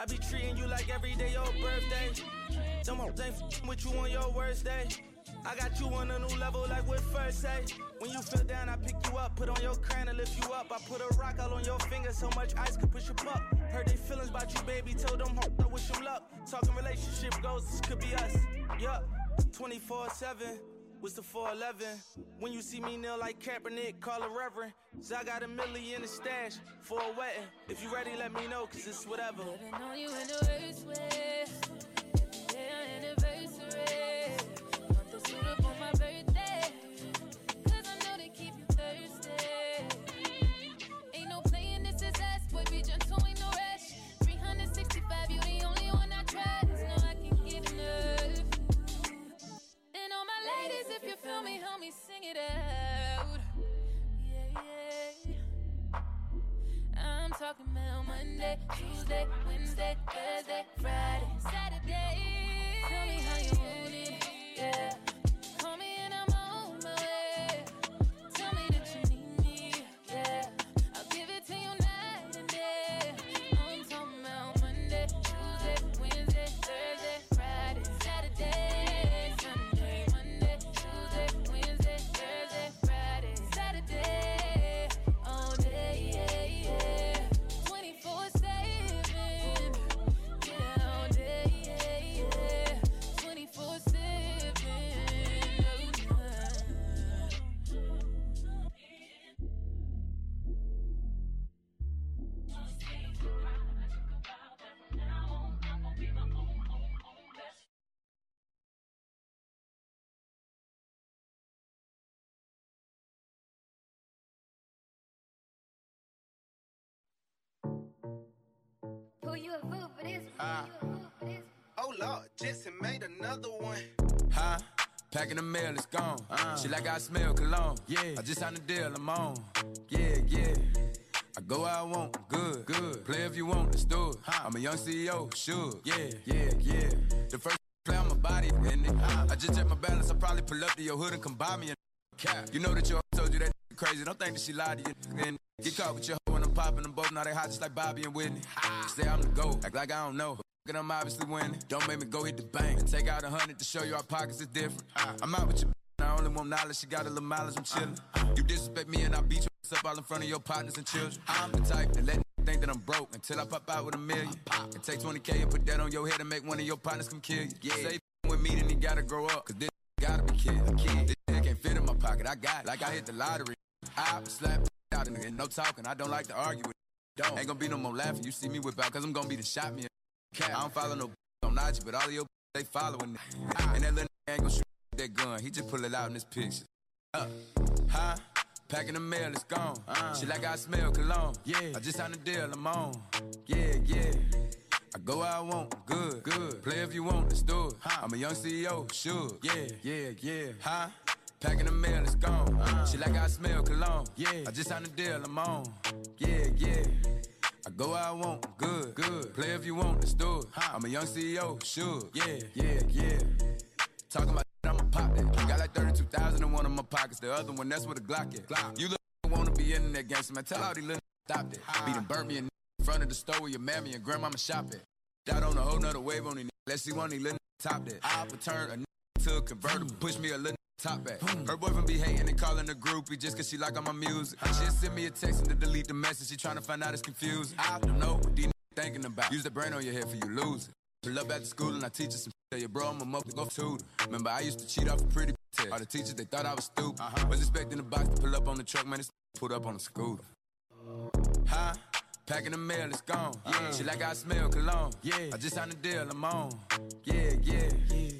I be treating you like every day your birthday. Them hoes ain't with you on your worst day. I got you on a new level like what first say. When you feel down, I pick you up, put on your crown and lift you up. I put a rock all on your finger so much ice could push you up. Heard they feelings about you, baby. Told them hoes I wish them luck. Talking relationship goals, this could be us. Yup, 24 7. What's the 411? When you see me kneel like Kaepernick, call a reverend. So I got a million in the stash for a wedding. If you ready, let me know, cause it's whatever. Living on you in the. Day anniversary. You a fool for this? Ah. Who you a fool for this? Oh Lord, Jetson made another one. Huh? Packing the mail, it's gone. She like I smell cologne. Yeah. I just signed a deal, I'm on. Yeah, yeah. I go where I want, good, good. Play if you want, let's do it. I'm a young CEO, sure. Yeah, yeah, yeah. The first play on my body, in it. I just check my balance, I probably pull up to your hood and come buy me a cap. You know that your told you that crazy. Don't think that she lied to you. And get caught with your hoe when I'm popping them both. Now they hot just like Bobby and Whitney. Say I'm the GOAT, act like I don't know. And I'm obviously winning. Don't make me go hit the bank and take out a hundred to show you our pockets is different. I'm out with your I only want knowledge. She got a little mileage. I'm chillin'. You disrespect me and I beat ass up all in front of your partners and children. I'm the type that let think that I'm broke until I pop out with a million. And take 20k and put that on your head and make one of your partners come kill you. Yeah. Say with me, then he gotta grow up. Cause this gotta be kid. kid. This can't fit in my pocket. I got it. Like I hit the lottery. I slap out and no talking. I don't like to argue with. Don't. Ain't gonna be no more laughing. You see me whip out, cause I'm gonna be the shot me. Cat. I don't follow no on IG, but all of your they following. And that little ain't gonna shoot that gun. He just pull it out in this picture. Uh, huh? Packing the mail, it's gone. She like I smell cologne. Yeah. I just signed a deal, I'm on. Yeah, yeah. I go where I want, good, good. Play if you want, let's do it. I'm a young CEO, sure. Yeah, yeah, yeah. Huh? Packing the mail, it's gone. She like I smell cologne. Yeah. I just signed a deal, I'm on. Yeah, yeah. I go where I want, good, good. Play if you want, let's do it. I'm a young CEO, sure. Yeah, yeah, yeah. Talking about I'ma pop that. Got like 32,000 in one of my pockets. The other one, that's where the Glock at. Glock. You look wanna be in that gangster, man. Tell all these little stop that. Beat them, burn me in front of the store where your mammy and grandmama shop at. Out on a whole nother wave on these Let's see one of these little top that. I'll return a to a convertible. Push me a little Top back. Her boyfriend be hating and calling her groupie just cause she like all my music. She'll send me a text and to delete the message. She tryna find out it's confused. I don't know what these thinking about. Use the brain on your head for you lose it. Pull up at the school and I teach her some Tell your bro I'm a mother go tutor. Remember I used to cheat off a pretty test. All the teachers they thought I was stupid. Uh-huh. Was expecting the box to pull up on the truck, man. It's pulled up on the scooter. Huh? Packing the mail, it's gone. Yeah. Uh-huh. She like I smell cologne. Yeah. I just signed a deal, I'm on. Yeah, Yeah, yeah.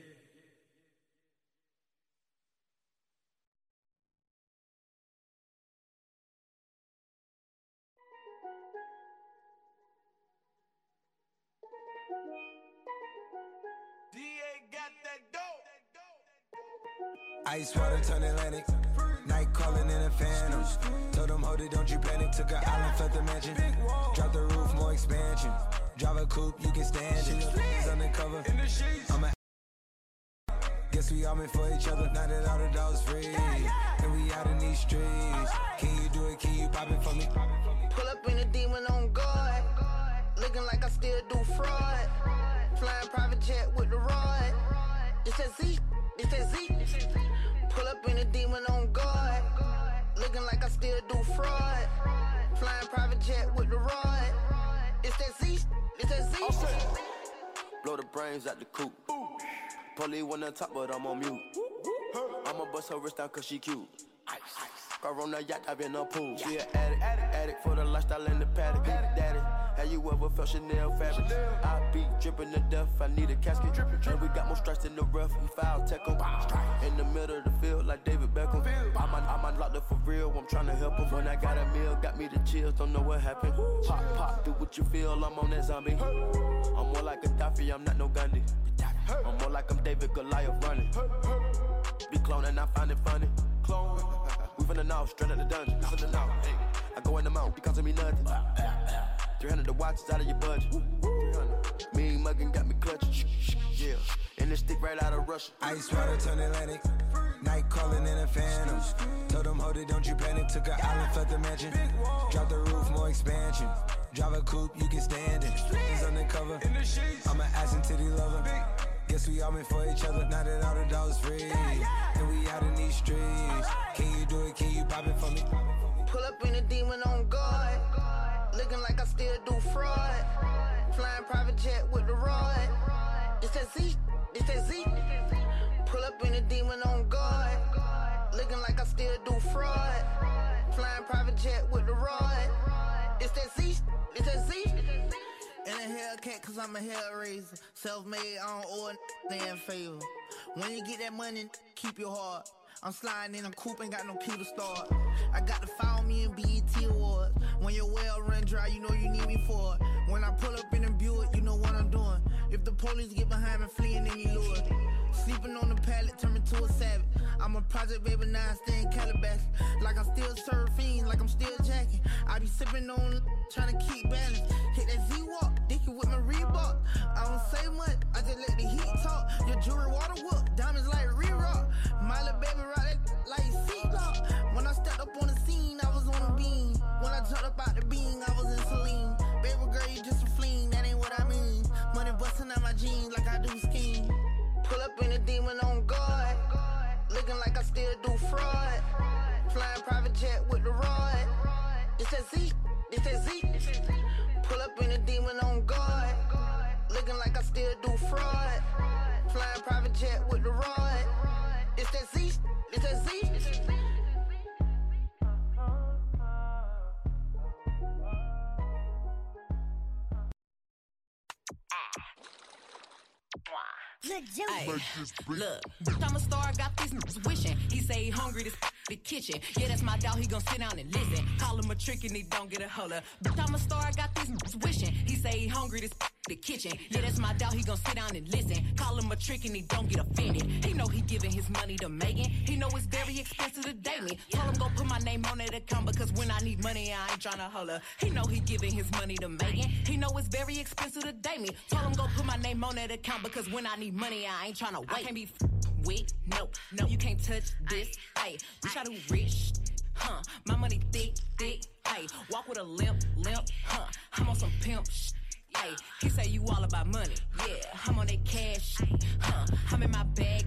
Ice water turn Atlantic. Night calling in a phantom. Told them, hold it, don't you panic. Took an island, fled the mansion. Drop the roof, more expansion. Drive a coupe, you can stand it. It's undercover. I'm a Guess we all meant for each other. Now that all the dogs free. And we out in these streets. Can you do it? Can you pop it for me? Pull up in a demon on guard. Looking like I still do fraud. Flying private jet with the rod. It's that Z. It's that Z. Pull up in a demon on guard. Looking like I still do fraud. Flying private jet with the rod. It's that Z. It's that Z. Blow the brains out the coop. Polly one on top, but I'm on mute. I'ma bust her wrist down cause she cute. Car on the yacht, I've in a pool. She an addict, addict for the lifestyle in the paddock. Daddy, have you ever felt Chanel fabric? I be dripping to death, I need a casket. drippin' And we got more strikes in the rough, we foul tech 'em. In the middle of the field, like David Beckham. I'm on, I'm on locked up for real, I'm trying to help him. When I got a meal, got me the chills, don't know what happened. Pop, pop, do what you feel, I'm on that zombie. I'm more like a Gaddafi, I'm not no Gandhi. I'm more like I'm David Goliath running. Be cloning, I find it funny. Clone. We the know, straight out the dungeon. Listen to now. Hey, I go in the mouth, because of me nothing. 300 the watches out of your budget. Mean muggin' got me clutching. Yeah, and this stick right out of Russia. Ice water turn Atlantic. Night calling in a phantom. Told them, hold it, don't you panic. Took an island, fled the mansion. Drop the roof, more expansion. Drive a coupe, you can stand it. It's undercover. I'm an ass and titty lover. Guess we all meant for each other. Now that all the dogs free. And we out in these streets. Can you do it? Can you pop it for me? Pull up in a demon on guard. Looking like I still do fraud. Flying private jet with the rod. It's that Z. It's that Z. Pull up in a demon on guard. Looking like I still do fraud. Flying private jet with the rod. It's that Z. It's that Z. In a Hellcat, cause I'm a hellraiser. Self made, I don't owe a damn favor. When you get that money, keep your heart. I'm sliding in a coupe, ain't got no key to start. I got to follow me in BET Awards. When your well run dry, you know you need me for it. When I pull up in a Buick, you know what I'm doing. If the police get behind me, fleeing any lure. Sleeping on the pallet, turn me to a savage. I'm a project baby, now I stay in Calabasas. Like I'm still surfing, like I'm still jacking. I be sipping on, trying to keep balance. Hit that Z walk, dicky with my Reebok. I don't say much, I just let the heat talk. Your jewelry water whoop, diamonds like re-rock. My little baby rock that like seatlock. When I stepped up on the scene, I was on a beam. When I jumped about the beam, I was in saline. Baby girl, you just a fleen, that ain't what I mean. Money busting out my jeans like I do skiing. Pull up in a demon on guard. Looking like I still do fraud. Flying private jet with the rod. It's that Z. It's that Z. Pull up in a demon on guard. Looking like I still do fraud. Flying private jet with the rod. It's that Z. It's that Z. look, I'm a star, I got these niggas wishing. He say he hungry, this the kitchen. Yeah, that's my dog, he gon' sit down and listen. Call him a trick and he don't get a holler. Bitch, I'm a star, I got these niggas wishing. He say he hungry, this the kitchen. Yeah, that's my dog, he gon' sit down and listen. Call him a trick and he don't get offended. He know he giving his money to Megan. He know it's very expensive to date me. Told him go put my name on that account because when I need money, I ain't tryna holler. He know he giving his money to Megan. He know it's very expensive to date me. Told him go put my name on that account because when I need money, I ain't tryna wait. I can't be f- with, no, no, you can't touch this. Hey, bitch, I do rich. Huh, my money thick, thick. Hey, walk with a limp, limp. Huh, I'm on some pimp sh- Hey, he say you all about money. Yeah, I'm on that cash. Huh, I'm in my bag.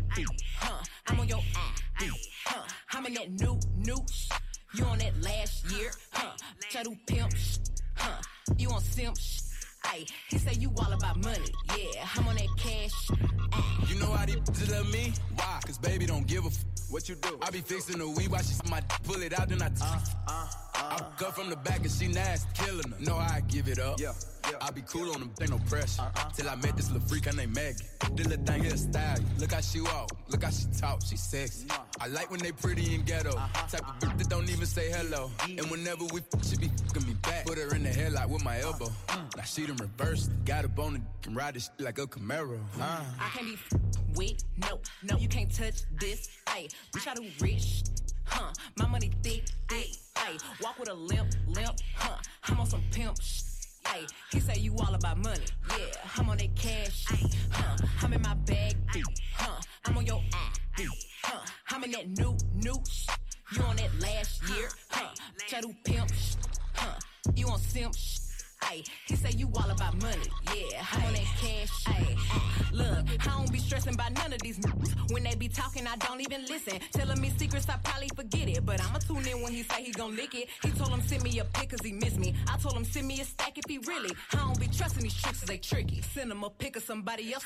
Huh, I'm on your eye. Huh, I'm in that new, new. sh- You on that last year. Huh, I do pimp. sh- Huh, you on simp. sh- Ay, he say you all about money. Yeah, I'm on that cash. You know how these bitches love me? Why? Cause baby don't give a f- what you do. I be fixing the weed while she my d- pull it out, then I t- uh, uh, uh. I cut from the back and she nasty, killing her. Know I give it up. Yeah. I be cool on them, ain't no pressure. Till I met this little freak, her name Maggie. This little thing here style. Look how she walk, look how she talk, she sexy. I like when they pretty and ghetto. Type of bitch that don't even say hello. And whenever we f- she be fucking me back. Put her in the headlock with my elbow. Now she done reversed. Got a bone and can ride this shit like a Camaro. Uh. I can't be with, no, no, you can't touch this. Ay, bitch, I do rich. Huh, my money thick, thick. Ay, walk with a limp, limp. Huh, I'm on some pimp sh- Ay, he say you all about money. Yeah, I'm on that cash. Huh, I'm in my bag. Huh, I'm on your eye. Huh, I'm in that new, new. sh- You on that last year. Huh, I pimp sh- Huh, you on simp sh- He say you all about money. Yeah, I'm on that cash. Ay, look, I don't be stressing about none of these niggas. When they be talking, I don't even listen. Telling me secrets, I probably forget it. But I'ma tune in when he say he gon' lick it. He told him send me a pic cause he miss me. I told him send me a stack if he really. I don't be trusting these tricks, they tricky. Send him a pic of somebody else.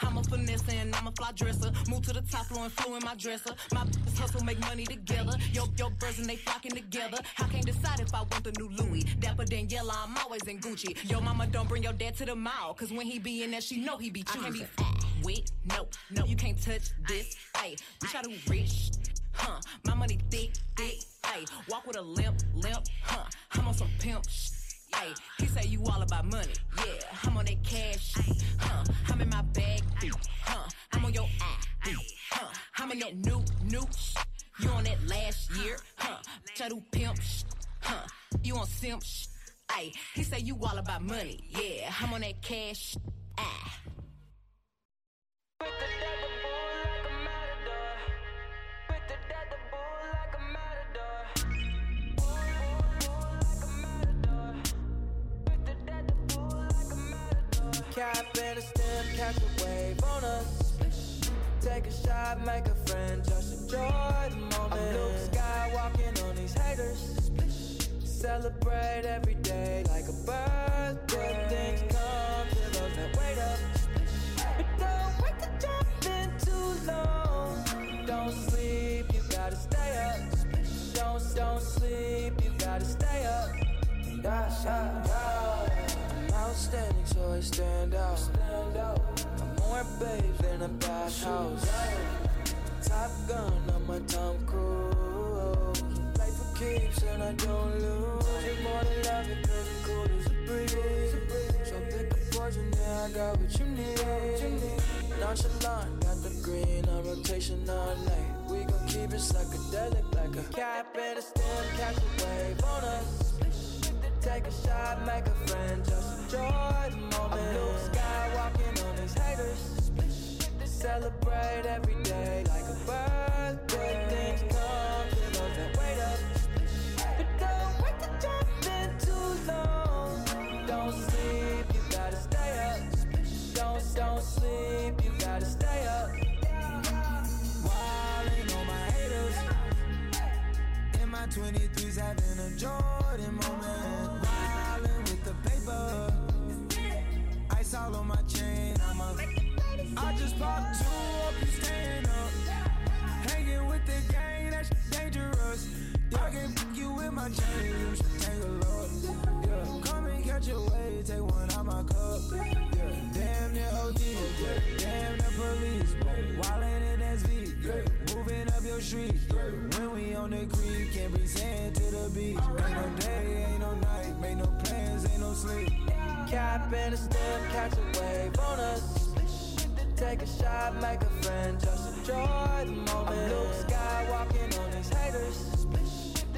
I'm a finesse and I'm a fly dresser. Move to the top floor and flew in my dresser. My b****s hustle make money together. Yo, yo, birds and they flocking together. I can't decide if I want the new Louis. Dapper Daniela, I'm always in Gucci. Yo, mama, don't bring your dad to the mall. Cause when he be in there, she know he be choosing. I can't be with, no, no, you can't touch this. Ay, bitch, I do rich. Huh, my money thick, thick. Ay, walk with a limp, limp. Huh, I'm on some pimp sh- Ay, he say you all about money. Yeah, I'm on that cash. Huh, I'm in my bag. Huh, I'm on your eye. Huh, I'm in that new, new. You on that last year. Huh, bitch, I do pimp sh- Huh, you on simp sh- Ay, he say you all about money. Yeah, I'm on that cash. Ah. Cap and a stem, catch a wave on us. Take a shot, make a friend, just enjoy the moment. I'm Luke Skywalking on these haters. Celebrate every day like a birthday. Things come to those that wait up. But don't wait to jump in too long. Don't sleep, you gotta stay up. Don't, don't sleep, you gotta stay up. Yeah. I'm outstanding, so I stand out. Stand out. I'm more babe than a bathhouse. Top gun, I'm a Tom Cruise. Keeps and I don't lose. You're more than love it, cause it's cool as a breeze. So pick a poison, yeah, I got what you need. Nonchalant, got the green on rotation all night. We gon' keep it psychedelic like a cap and a stem, catch a wave on us. Take a shot, make a friend, just enjoy the moment. I'm Luke Skywalking on these haters. Celebrate every day like a birthday. Things come Fuck two up, you stand up. Hanging with the gang, that's dangerous. I can fuck you with my chain, you should take a look. Yeah, come and catch a wave, take one out my cup. Yeah, damn the OD, yeah, damn the police. Wildin' in SV, yeah, moving up your street. Yeah, when we on the creek, can't be sand to the beach. Ain't no day, ain't no night, make no plans, ain't no sleep. Cap and a step, catch a wave on us. Take a shot, make a friend, just enjoy the moment. I'm blue sky walking on these haters.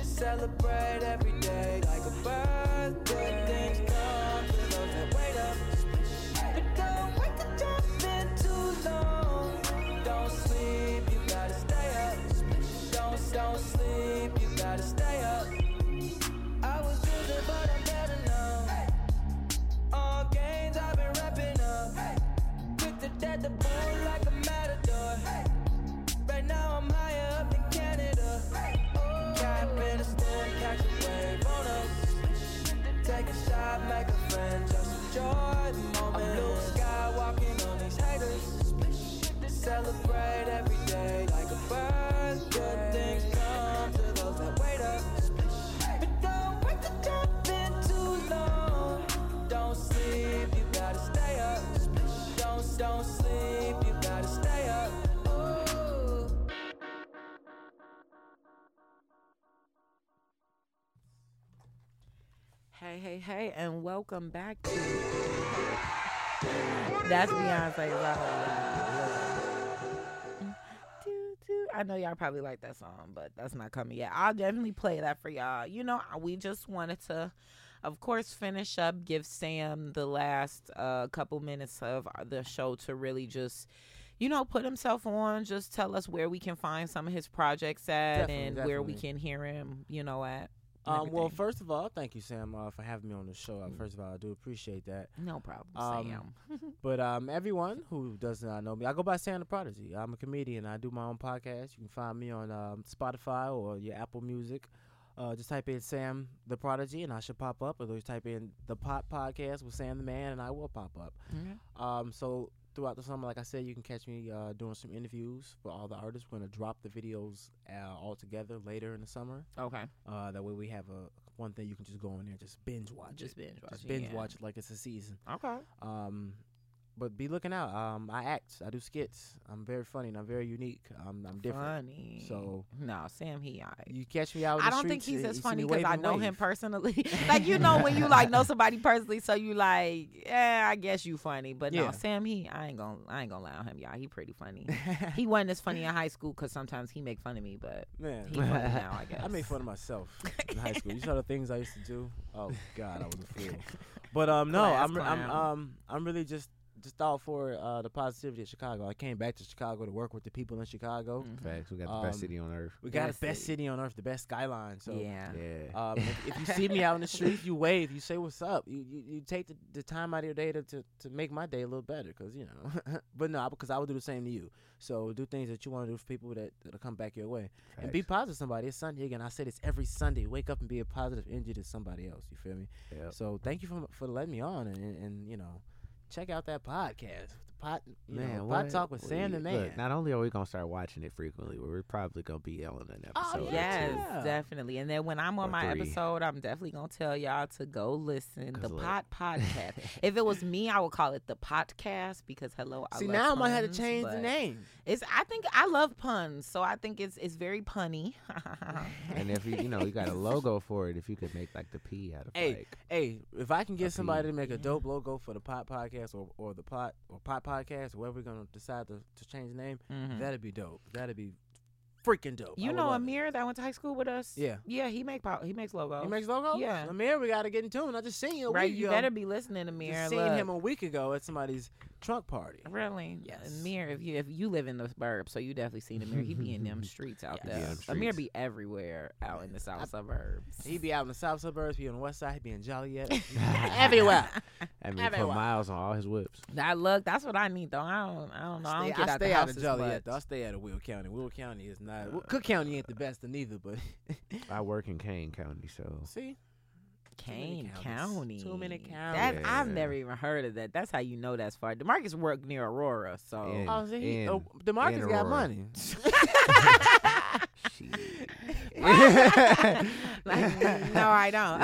Celebrate every day like a bird. Good things come to those that wait up. But don't wait to jump in too long. Don't sleep, you gotta stay up. Don't don't sleep, you gotta stay up. To death the bull like a matador. Right now I'm higher up than Canada. Cap in a storm, catch a wave on us. Take a shot, make a friend, just enjoy the moment. I'm blue sky walking on these haters. Celebrate every day like a bird. Good things come to those that wait up. But don't wait to jump in too long. Sleep, you gotta stay up. Hey, hey, hey, and welcome back to. That's Beyonce's doo. I know y'all probably like that song, but that's not coming yet. I'll definitely play that for y'all. You know, we just wanted to, of course, finish up, give Sam the last uh, couple minutes of the show to really just. You know, put himself on. Just tell us where we can find some of his projects at, Definitely, and where we can hear him. You know, at. Um, well, first of all, thank you, Sam, uh, for having me on the show. Uh, First of all, I do appreciate that. No problem, Um, Sam. but um, everyone who does not know me, I go by Sam the Prodigy. I'm a comedian. I do my own podcast. You can find me on um, Spotify or your Apple Music. Uh, just type in Sam the Prodigy, and I should pop up. Or just type in the Pot Podcast with Sam the Man, and I will pop up. Mhm. Um, so throughout the summer, like I said, you can catch me uh, doing some interviews for all the artists. We're gonna drop the videos uh, all together later in the summer. Okay. Uh, that way we have a one thing you can just go in there and just binge watch. Just it. binge watch it, binge yeah. watch it like it's a season. Okay. Um, but be looking out. Um, I act. I do skits. I'm very funny and I'm very unique. I'm, I'm different. Funny. So no, Sam, he. I, you catch me out. I don't think he's uh, as funny because I know him personally. like you know when you like know somebody personally, so you like, yeah, I guess you funny. But no, Sam, he, I ain't gonna, I ain't gonna lie on him, y'all. He pretty funny. he wasn't as funny in high school because sometimes he make fun of me, but Man, he funny now, I guess. I made fun of myself in high school. You saw the things I used to do. Oh God, I was a fool. But um, no, Class I'm I'm um I'm really just just all for uh, the positivity of Chicago. I came back to Chicago to work with the people in Chicago. Facts. We got the best Um, city on earth. We got Best the best city. city on earth, the best skyline. So Yeah. Yeah. Um, if, if you see me out in the street, you wave, you say what's up. You you, you take the, the time out of your day to, to, to make my day a little better, cause you know. but no, because I would do the same to you. So do things that you want to do for people that that'll come back your way, and be positive. to Somebody, it's Sunday again. I say this every Sunday. Wake up and be a positive energy to somebody else. You feel me? Yep. So thank you for for letting me on, and, and, and you know, check out that podcast, the pot, you Man, know, what? pot talk with we- Sam the Man. Look, not only are we gonna start watching it frequently, but we're probably gonna be yelling an Oh, episode. or Yes, two. Yeah. definitely. And then when I'm on Or my three. episode, I'm definitely gonna tell y'all to go listen the 'Cause look. Pot Podcast. if it was me, I would call it the Podcast because hello, I See love now I might have to puns, change the name. It's I think I love puns, so I think it's it's very punny. And if you you know you got a logo for it, if you could make like the P out of Hey, like hey, if I can get somebody P. to make a dope logo for the Pot Podcast or, or the Pot or Pot Podcast, whoever we're gonna decide to, to change the name, Mhm. that'd be dope. That'd be freaking dope. You would know love it. Amir that went to high school with us? Yeah. Yeah, he make po- he makes logos. He makes logos. Yeah. Amir, we gotta get in tune. I just seen you a right. week You ago. better be listening, to Amir. Just seen Look. him a week ago at somebody's trunk party. Really? Yes. Amir, if you if you live in the burbs, so you definitely seen Amir. He be in them streets out Yes. He be in there. them Amir streets. be everywhere out in the south suburbs. He be out in the south suburbs, be on the west side, he be in Joliet, everywhere. I mean, put Everywhere. miles on all his whips. That look, that's what I need though. I don't, I don't know. I Stay- don't get out stay out of Joliet. much. Though. I stay out of Will County. Will County is not. Uh, well, uh, Cook County ain't the best of neither, but I work in Kane County, so see, Kane counties. County. Too many That I've never even heard of that. That's how you know that's far. Demarcus worked near Aurora, so In- oh, see, he, in- oh, Demarcus got Aurora. money. like, no, I don't.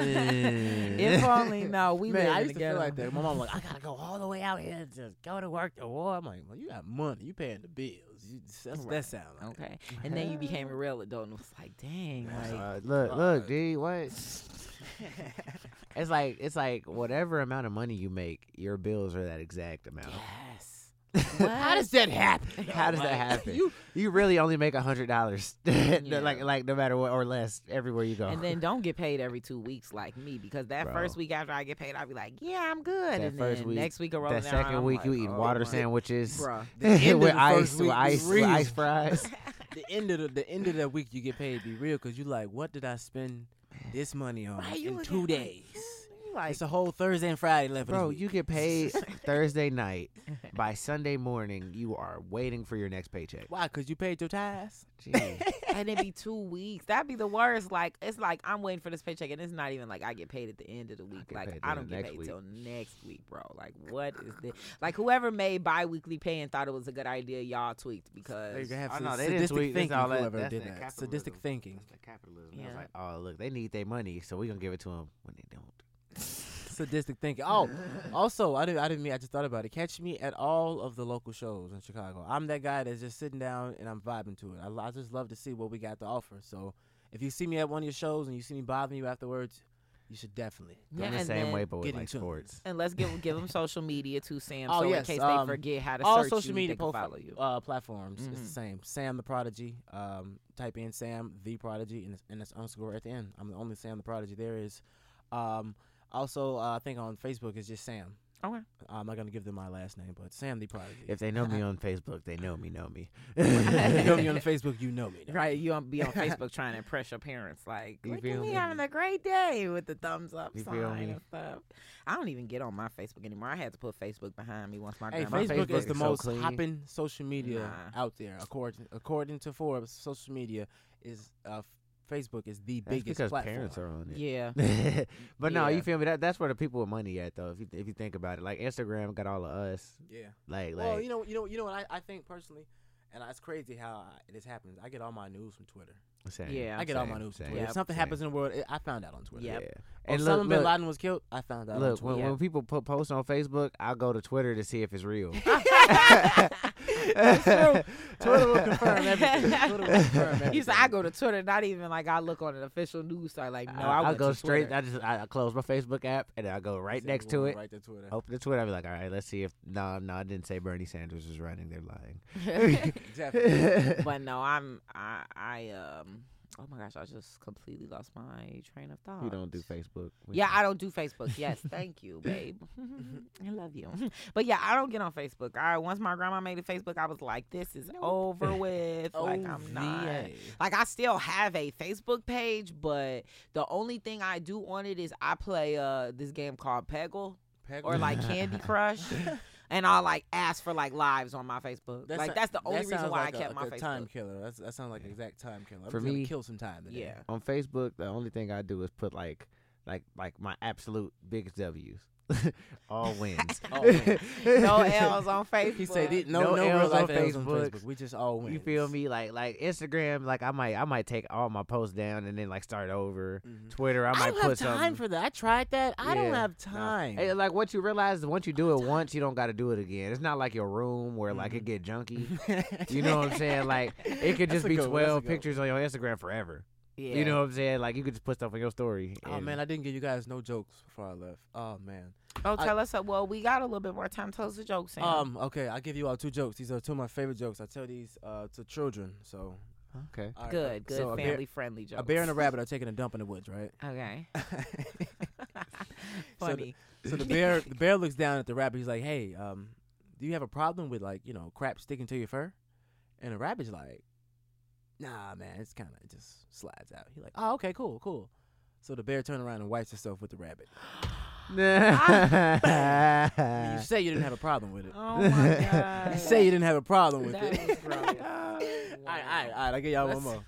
if only no, we Man, live I used to feel like that. My mom like, I gotta go all the way out here to go to work to war. I'm like, well, you got money, you paying the bills. You, that's what that sound like. Okay, and then you became a real adult and was like, dang, like Uh, look, look, dude, what? it's like it's like whatever amount of money you make, your bills are that exact amount. Yes. How does that happen? How does that happen? you- You really only make a hundred dollars, like like no matter what or less everywhere you go. And then don't get paid every two weeks like me because that Bro. first week after I get paid, I'll be like, yeah, I'm good. that and first then week, next week, around that second week, you eating oh, water sandwiches Bruh, the end of with the ice, first with week ice, with real. ice fries. the end of the, the end of that week you get paid be real because you like, what did I spend this money on Why you in two days? like, it's a whole Thursday and Friday left. of Bro, you get paid Thursday night. By Sunday morning, you are waiting for your next paycheck. Why? Because you paid your tithes. and it'd be two weeks. That'd be the worst. Like it's like I'm waiting for this paycheck, and it's not even like I get paid at the end of the week. get Like I don't get paid week. till next week, bro. Like what is this? Like whoever made biweekly pay and thought it was a good idea, y'all tweaked because They have Oh, some they didn't sadistic tweak. Thinking. all that- whoever that's did that that. Sadistic capitalism. thinking. capitalism. I Yeah. was like, oh look, they need their money, so we're gonna give it to them when they don't. Sadistic thinking. Oh, also, I didn't. I didn't mean. I just thought about it. Catch me at all of the local shows in Chicago. I'm that guy that's just sitting down and I'm vibing to it. I, I just love to see what we got to offer. So if you see me at one of your shows and you see me bothering you afterwards, you should definitely. Yeah, I'm the same way, but with get like in sports. And let's give give them social media too, Sam. Oh so yes, in case um, they forget how to all search social you, media they can profi- follow you. Uh, platforms. It's Mhm. the same. Sam the Prodigy. Um, type in Sam the Prodigy and it's, and it's underscore at the end. I'm the only Sam the Prodigy there is. Um, also, uh, I think on Facebook it's just Sam. Okay. I'm not gonna give them my last name, but Sam the Prodigy. If they know me on Facebook, they know me, know me. if you know me on Facebook, you know me. Right, you on be on Facebook trying to impress your parents, like You look at feel me me? having a great day with the thumbs up You sign and stuff. I don't even get on my Facebook anymore. I had to put Facebook behind me once my Hey, grandma. Facebook, is Facebook the is so most clean. hopping social media Nah. out there. According according to Forbes, social media is uh, Facebook is the That's biggest because platform. parents are on it. Yeah. but no, Yeah. you feel me? That that's where the people with money at though. If you if you think about it, like Instagram got all of us. Yeah. Like Well, like you know, you know, you know what I, I think personally, and it's crazy how I, this happens. I get all my news from Twitter. Same, Yeah. I get all my news from Twitter. If something same. happens in the world, it, I found out on Twitter. Yep. Yeah. And And Osama bin Laden was killed. I found out. on look Twitter. when, when people put posts on Facebook, I go to Twitter to see if it's real. That's true. Twitter will confirm everything. Twitter will confirm everything. You said I go to Twitter, not even like I look on an official news site. Like no, I, I, went go to straight. Twitter. I just I, I close my Facebook app and I go right next to wanna it. Right to Twitter. Open the Twitter. I be like, all right, let's see if no, no, I didn't say Bernie Sanders was running. They're lying. Exactly. but no, I'm I I um. Oh my gosh, I just completely lost my train of thought. You don't do Facebook. Yeah, I don't do Facebook. Yes, thank you, babe. I love you. But yeah, I don't get on Facebook. I once my grandma made a Facebook, I was like, this is over with. like I'm not. Like I still have a Facebook page, but the only thing I do on it is I play uh this game called Peggle or like Candy Crush. And I like ask for like lives on my Facebook. That like sou- that's the only that reason why like I a- kept like my a Facebook. time killer. That's, that sounds like an exact time killer. I'm For just gonna me- kill some time today. Yeah. on Facebook, the only thing I do is put like like like my absolute biggest W's. All wins. Oh, man. no L's on Facebook. He said it- no, No no, real L's on L's on Facebook. Facebook. We just all win. You feel me? Like like Instagram, like I might I might take all my posts down and then like start over. Mm-hmm. Twitter, I I don't put have time something. for that. I tried that. I don't Yeah, have no. time. Hey, like what you realize is once you do it once, you don't got to do it again. It's not like your room where like it mm-hmm. get junky. you know what I'm saying? Like it could just a be good one, that's a 12 good one. pictures on your Instagram forever. Yeah. You know what I'm saying? Like you could just put stuff on your story. Oh man, I didn't give you guys no jokes before I left. Oh man. Oh, I- tell us. A, well, we got a little bit more time. Tell us a joke, Sam. Um. Okay, I'll give you all two jokes. These are two of my favorite jokes. I tell these uh, to children. So. Okay. all right, good, good, so a bear- family friendly jokes. A bear and a rabbit are taking a dump in the woods, right? Okay. So the- Funny. So the bear, the bear looks down at the rabbit. He's like, "Hey, um, do you have a problem with like you know crap sticking to your fur?" And the rabbit's like, "Nah, man, it's kind of it just slides out." He's like, "Oh, okay, cool, cool." So the bear turns around and wipes himself with the rabbit. I you say you didn't have a problem with it. Oh my god. You say you didn't have a problem with That it. was gross. all right, all right, all right. I'll give y'all one Let's- more.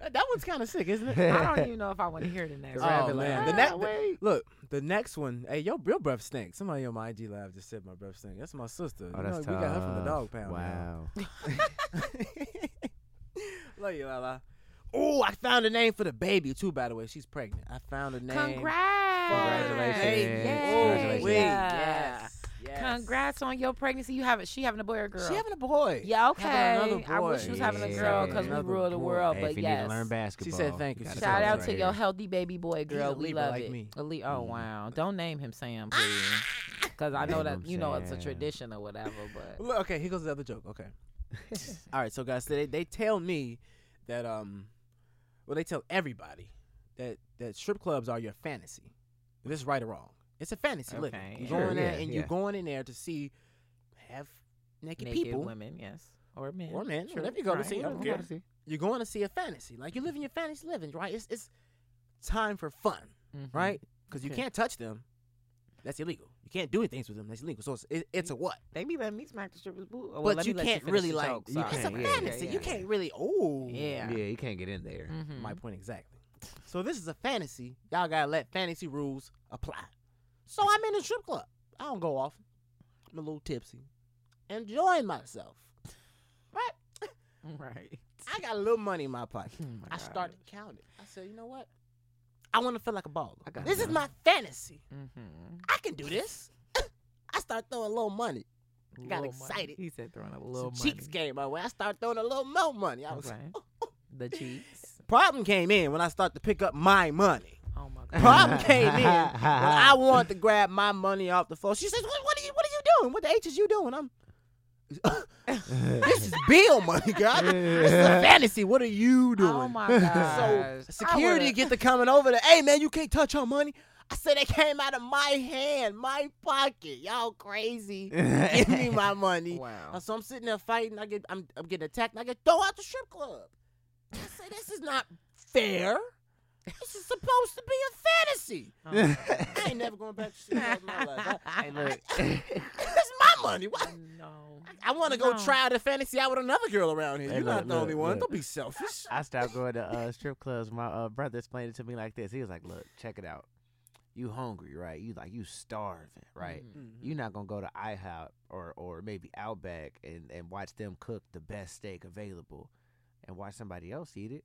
Uh, That one's kind of sick, isn't it? I don't even know if I want to hear the next. Oh one. man, the Ah, next wait. look, the next one. Hey, your your breath stinks. Somebody on my IG live just said my breath stinks. That's my sister. Oh, you know, that's we got her from the dog pound. Wow. Love you, Lala. Oh, I found a name for the baby too. By the way, she's pregnant. I found a name. Congrats. Congratulations. Yes. Congratulations. Wait, Yeah. yes, yes. Congrats on your pregnancy. You have it. She having a boy or girl? She having a boy. Yeah, okay. Having another I wish she was having a girl because we rule the world. Hey, but if you yes. need to learn basketball, said thank you. gotta Shout out us to right your here. healthy baby boy girl. a We love like it. me. A Li- oh Mhm. wow! Don't name him Sam, please, because I know that you know it's a tradition or whatever. But okay, here goes the other joke. Okay. All right, so guys, they they tell me that um, well, they tell everybody that that strip clubs are your fantasy. Is this right or wrong? It's a fantasy. Look, Okay, you yeah. go in there Sure, and yeah, you're going in there to see have naked, naked people women, yes, or men, or men, True. whatever you go to see. I don't whatever. care. You're going to see a fantasy. Like you're living your fantasy living, right? It's it's time for fun, Mhm. right? Because you can't touch them. That's illegal. You can't do anything with them. That's illegal. So it's, it, it's a what? They be letting me smack the strippers' boot. Oh, well, but let you me can't finish really like. joke. you Sorry. It's a yeah, fantasy. yeah, You yeah. can't really. Oh, Yeah. Yeah, you can't get in there. Mhm. My point exactly. So this is a fantasy. Y'all gotta let fantasy rules apply. So I'm in a strip club. I don't go often. I'm a little tipsy, enjoying myself. Right? Right. I got a little money in my pocket. Oh my I God. started counting. I said, you know what? I want to feel like a baller. I got This is my fantasy. Mm-hmm. I can do this. I start throwing a little money. Got excited. He said throwing up a Some little cheeks came my way. I started throwing a little more money. I was Okay. The cheeks. problem came in when I started to pick up my money. Oh my god. Problem came in when I wanted to grab my money off the floor. She says, "What, what are you? What are you doing? What the H is you doing?" I'm. this is bill money, girl. This is a fantasy. What are you oh doing? Oh my So gosh. security get to coming over there. Hey man, you can't touch our money. I said it came out of my hand, my pocket. Y'all crazy. Give me my money. Wow. Uh, so I'm sitting there fighting. I get, I'm, I'm getting attacked. I get thrown out the strip club. I say this is not fair. This is supposed to be a fantasy. I ain't never going back to strip club in my life. I, Hey, look. it's my money. What? No. I want to go No. try the fantasy out with another girl around here. Hey, You're look, not the look, only one. Don't be selfish. I stopped going to uh, strip clubs. My uh, brother explained it to me like this. He was like, "Look, check it out. You hungry, right? You like you starving, right? Mm-hmm. You're not gonna go to IHOP or or maybe Outback and and watch them cook the best steak available, and watch somebody else eat it.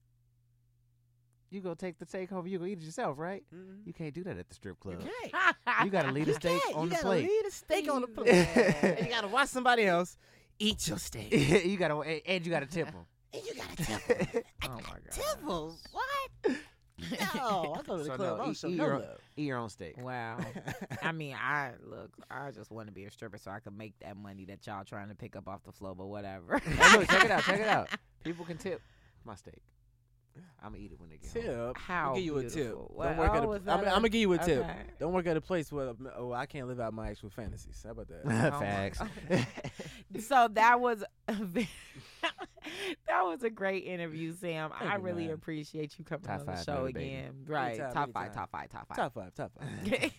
You go take the steak home. You go eat it yourself, right? Mm-hmm. You can't do that at the strip club. Okay. You gotta leave the steak can't. on you the gotta plate. leave the steak on the plate. and you gotta watch somebody else eat your steak. you gotta and- and you gotta tip them. and you gotta tip them. Oh my god. Tip 'em? What? No, I go to the So club. no, I don't eat, show eat no your, love. eat your own steak. Wow. I mean, I look. I just want to be a stripper so I can make that money that y'all trying to pick up off the floor. But whatever. Hey, look, check it out. Check it out. People can tip my steak. I'm gonna eat it when they get home. Tip. How I'll give you a beautiful. tip. Don't work at oh, is I'm, that I'm a- gonna give you a tip. okay. Don't work at a place where oh I can't live out my actual fantasies. How about that? Oh Facts. so that was a ve- that was a great interview, Sam. Thank I you, really man. appreciate you coming Top on the five, show baby, baby. again. Right, Anytime, top five, anytime. top five, top five. Top five, top five.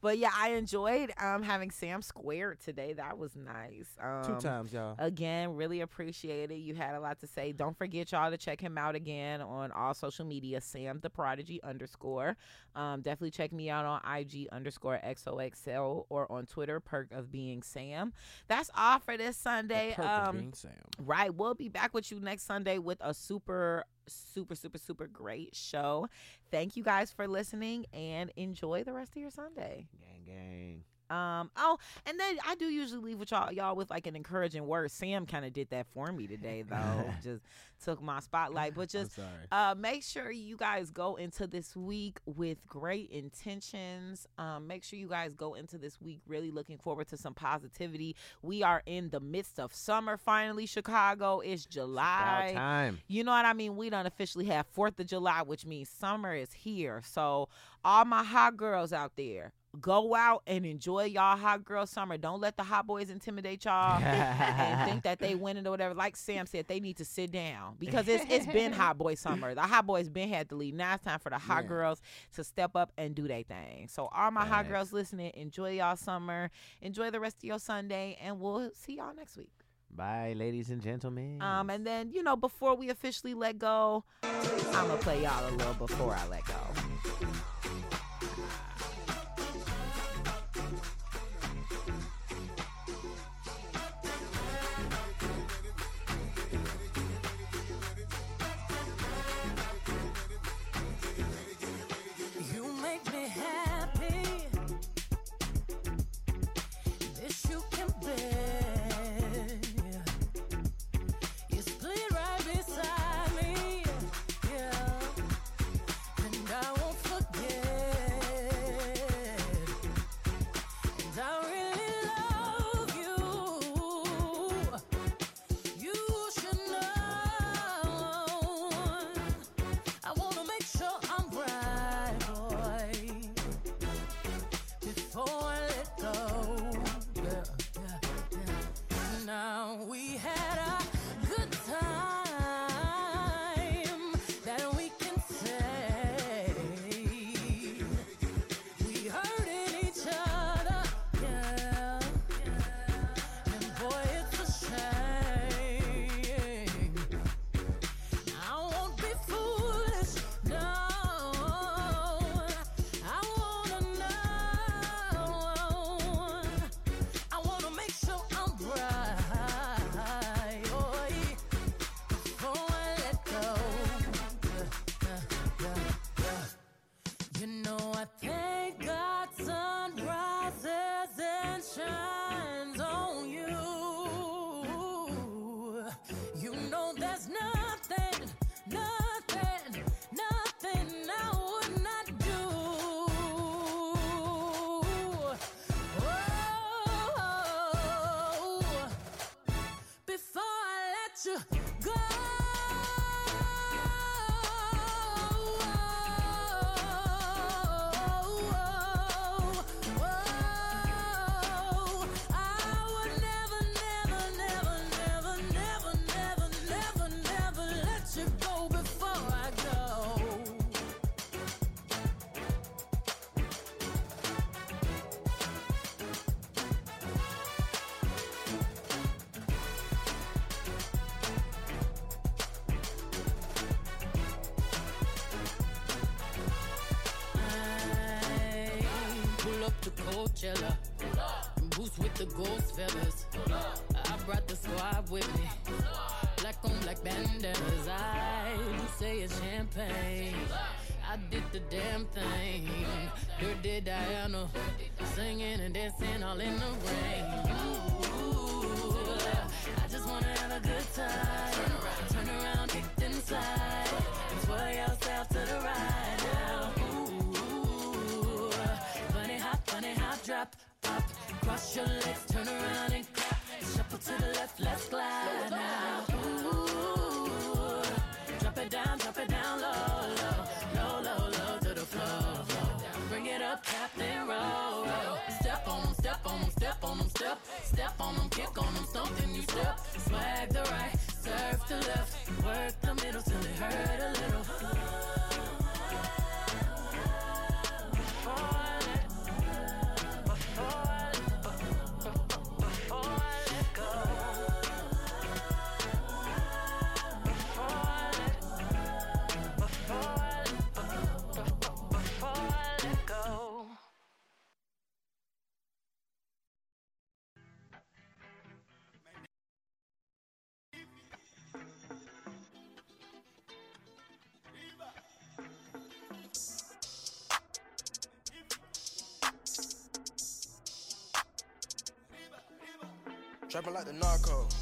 But yeah, I enjoyed um having Sam squared today. That was nice. Um, Two times, y'all. Again, really appreciate it. You had a lot to say. Don't forget y'all to check him out again on all social media, Sam the Prodigy underscore. Um, definitely check me out on IG underscore XOXL or on Twitter, Perk of Being Sam. That's all for this Sunday. Perk of Um, being Sam. Right. We'll be back with you next Sunday with a super, super, super, super great show. Thank you guys for listening and enjoy the rest of your Sunday. Gang, gang. Um. Oh, and then I do usually leave with y'all y'all with like an encouraging word. Sam kind of did that for me today, though. just took my spotlight. But just uh, make sure you guys go into this week with great intentions. Um, make sure you guys go into this week really looking forward to some positivity. We are in the midst of summer. Finally, Chicago. It's July. About time. You know what I mean? We don't officially have Fourth of July, which means summer is here. So all my hot girls out there, go out and enjoy y'all hot girl summer. Don't let the hot boys intimidate y'all and think that they winning or whatever. Like Sam said, they need to sit down because it's it's been hot boy summer. The hot boys been had to leave. Now it's time for the hot Yeah. girls to step up and do their thing. So all my hot girls listening, enjoy y'all summer. Enjoy the rest of your Sunday, and we'll see y'all next week. Bye, ladies and gentlemen. Um, and then you know, before we officially let go, I'm gonna play y'all a little before I let go. Coachella. Boots with the ghost feathers. I brought the squad with me. Black on black bandanas. I do say it's champagne. I did the damn thing. Dirty Diana. Singing and dancing all in the rain. Ooh, I just wanna have a good time. Your legs, turn around and clap. Shuffle to the left, let's glide now. Ooh, drop it down, drop it down low, low, low, low, low to the floor. floor. Bring it up, Captain Roll, roll. Step on 'em, step on 'em, step on 'em, step, step on 'em, kick on Trapping like the. Narco.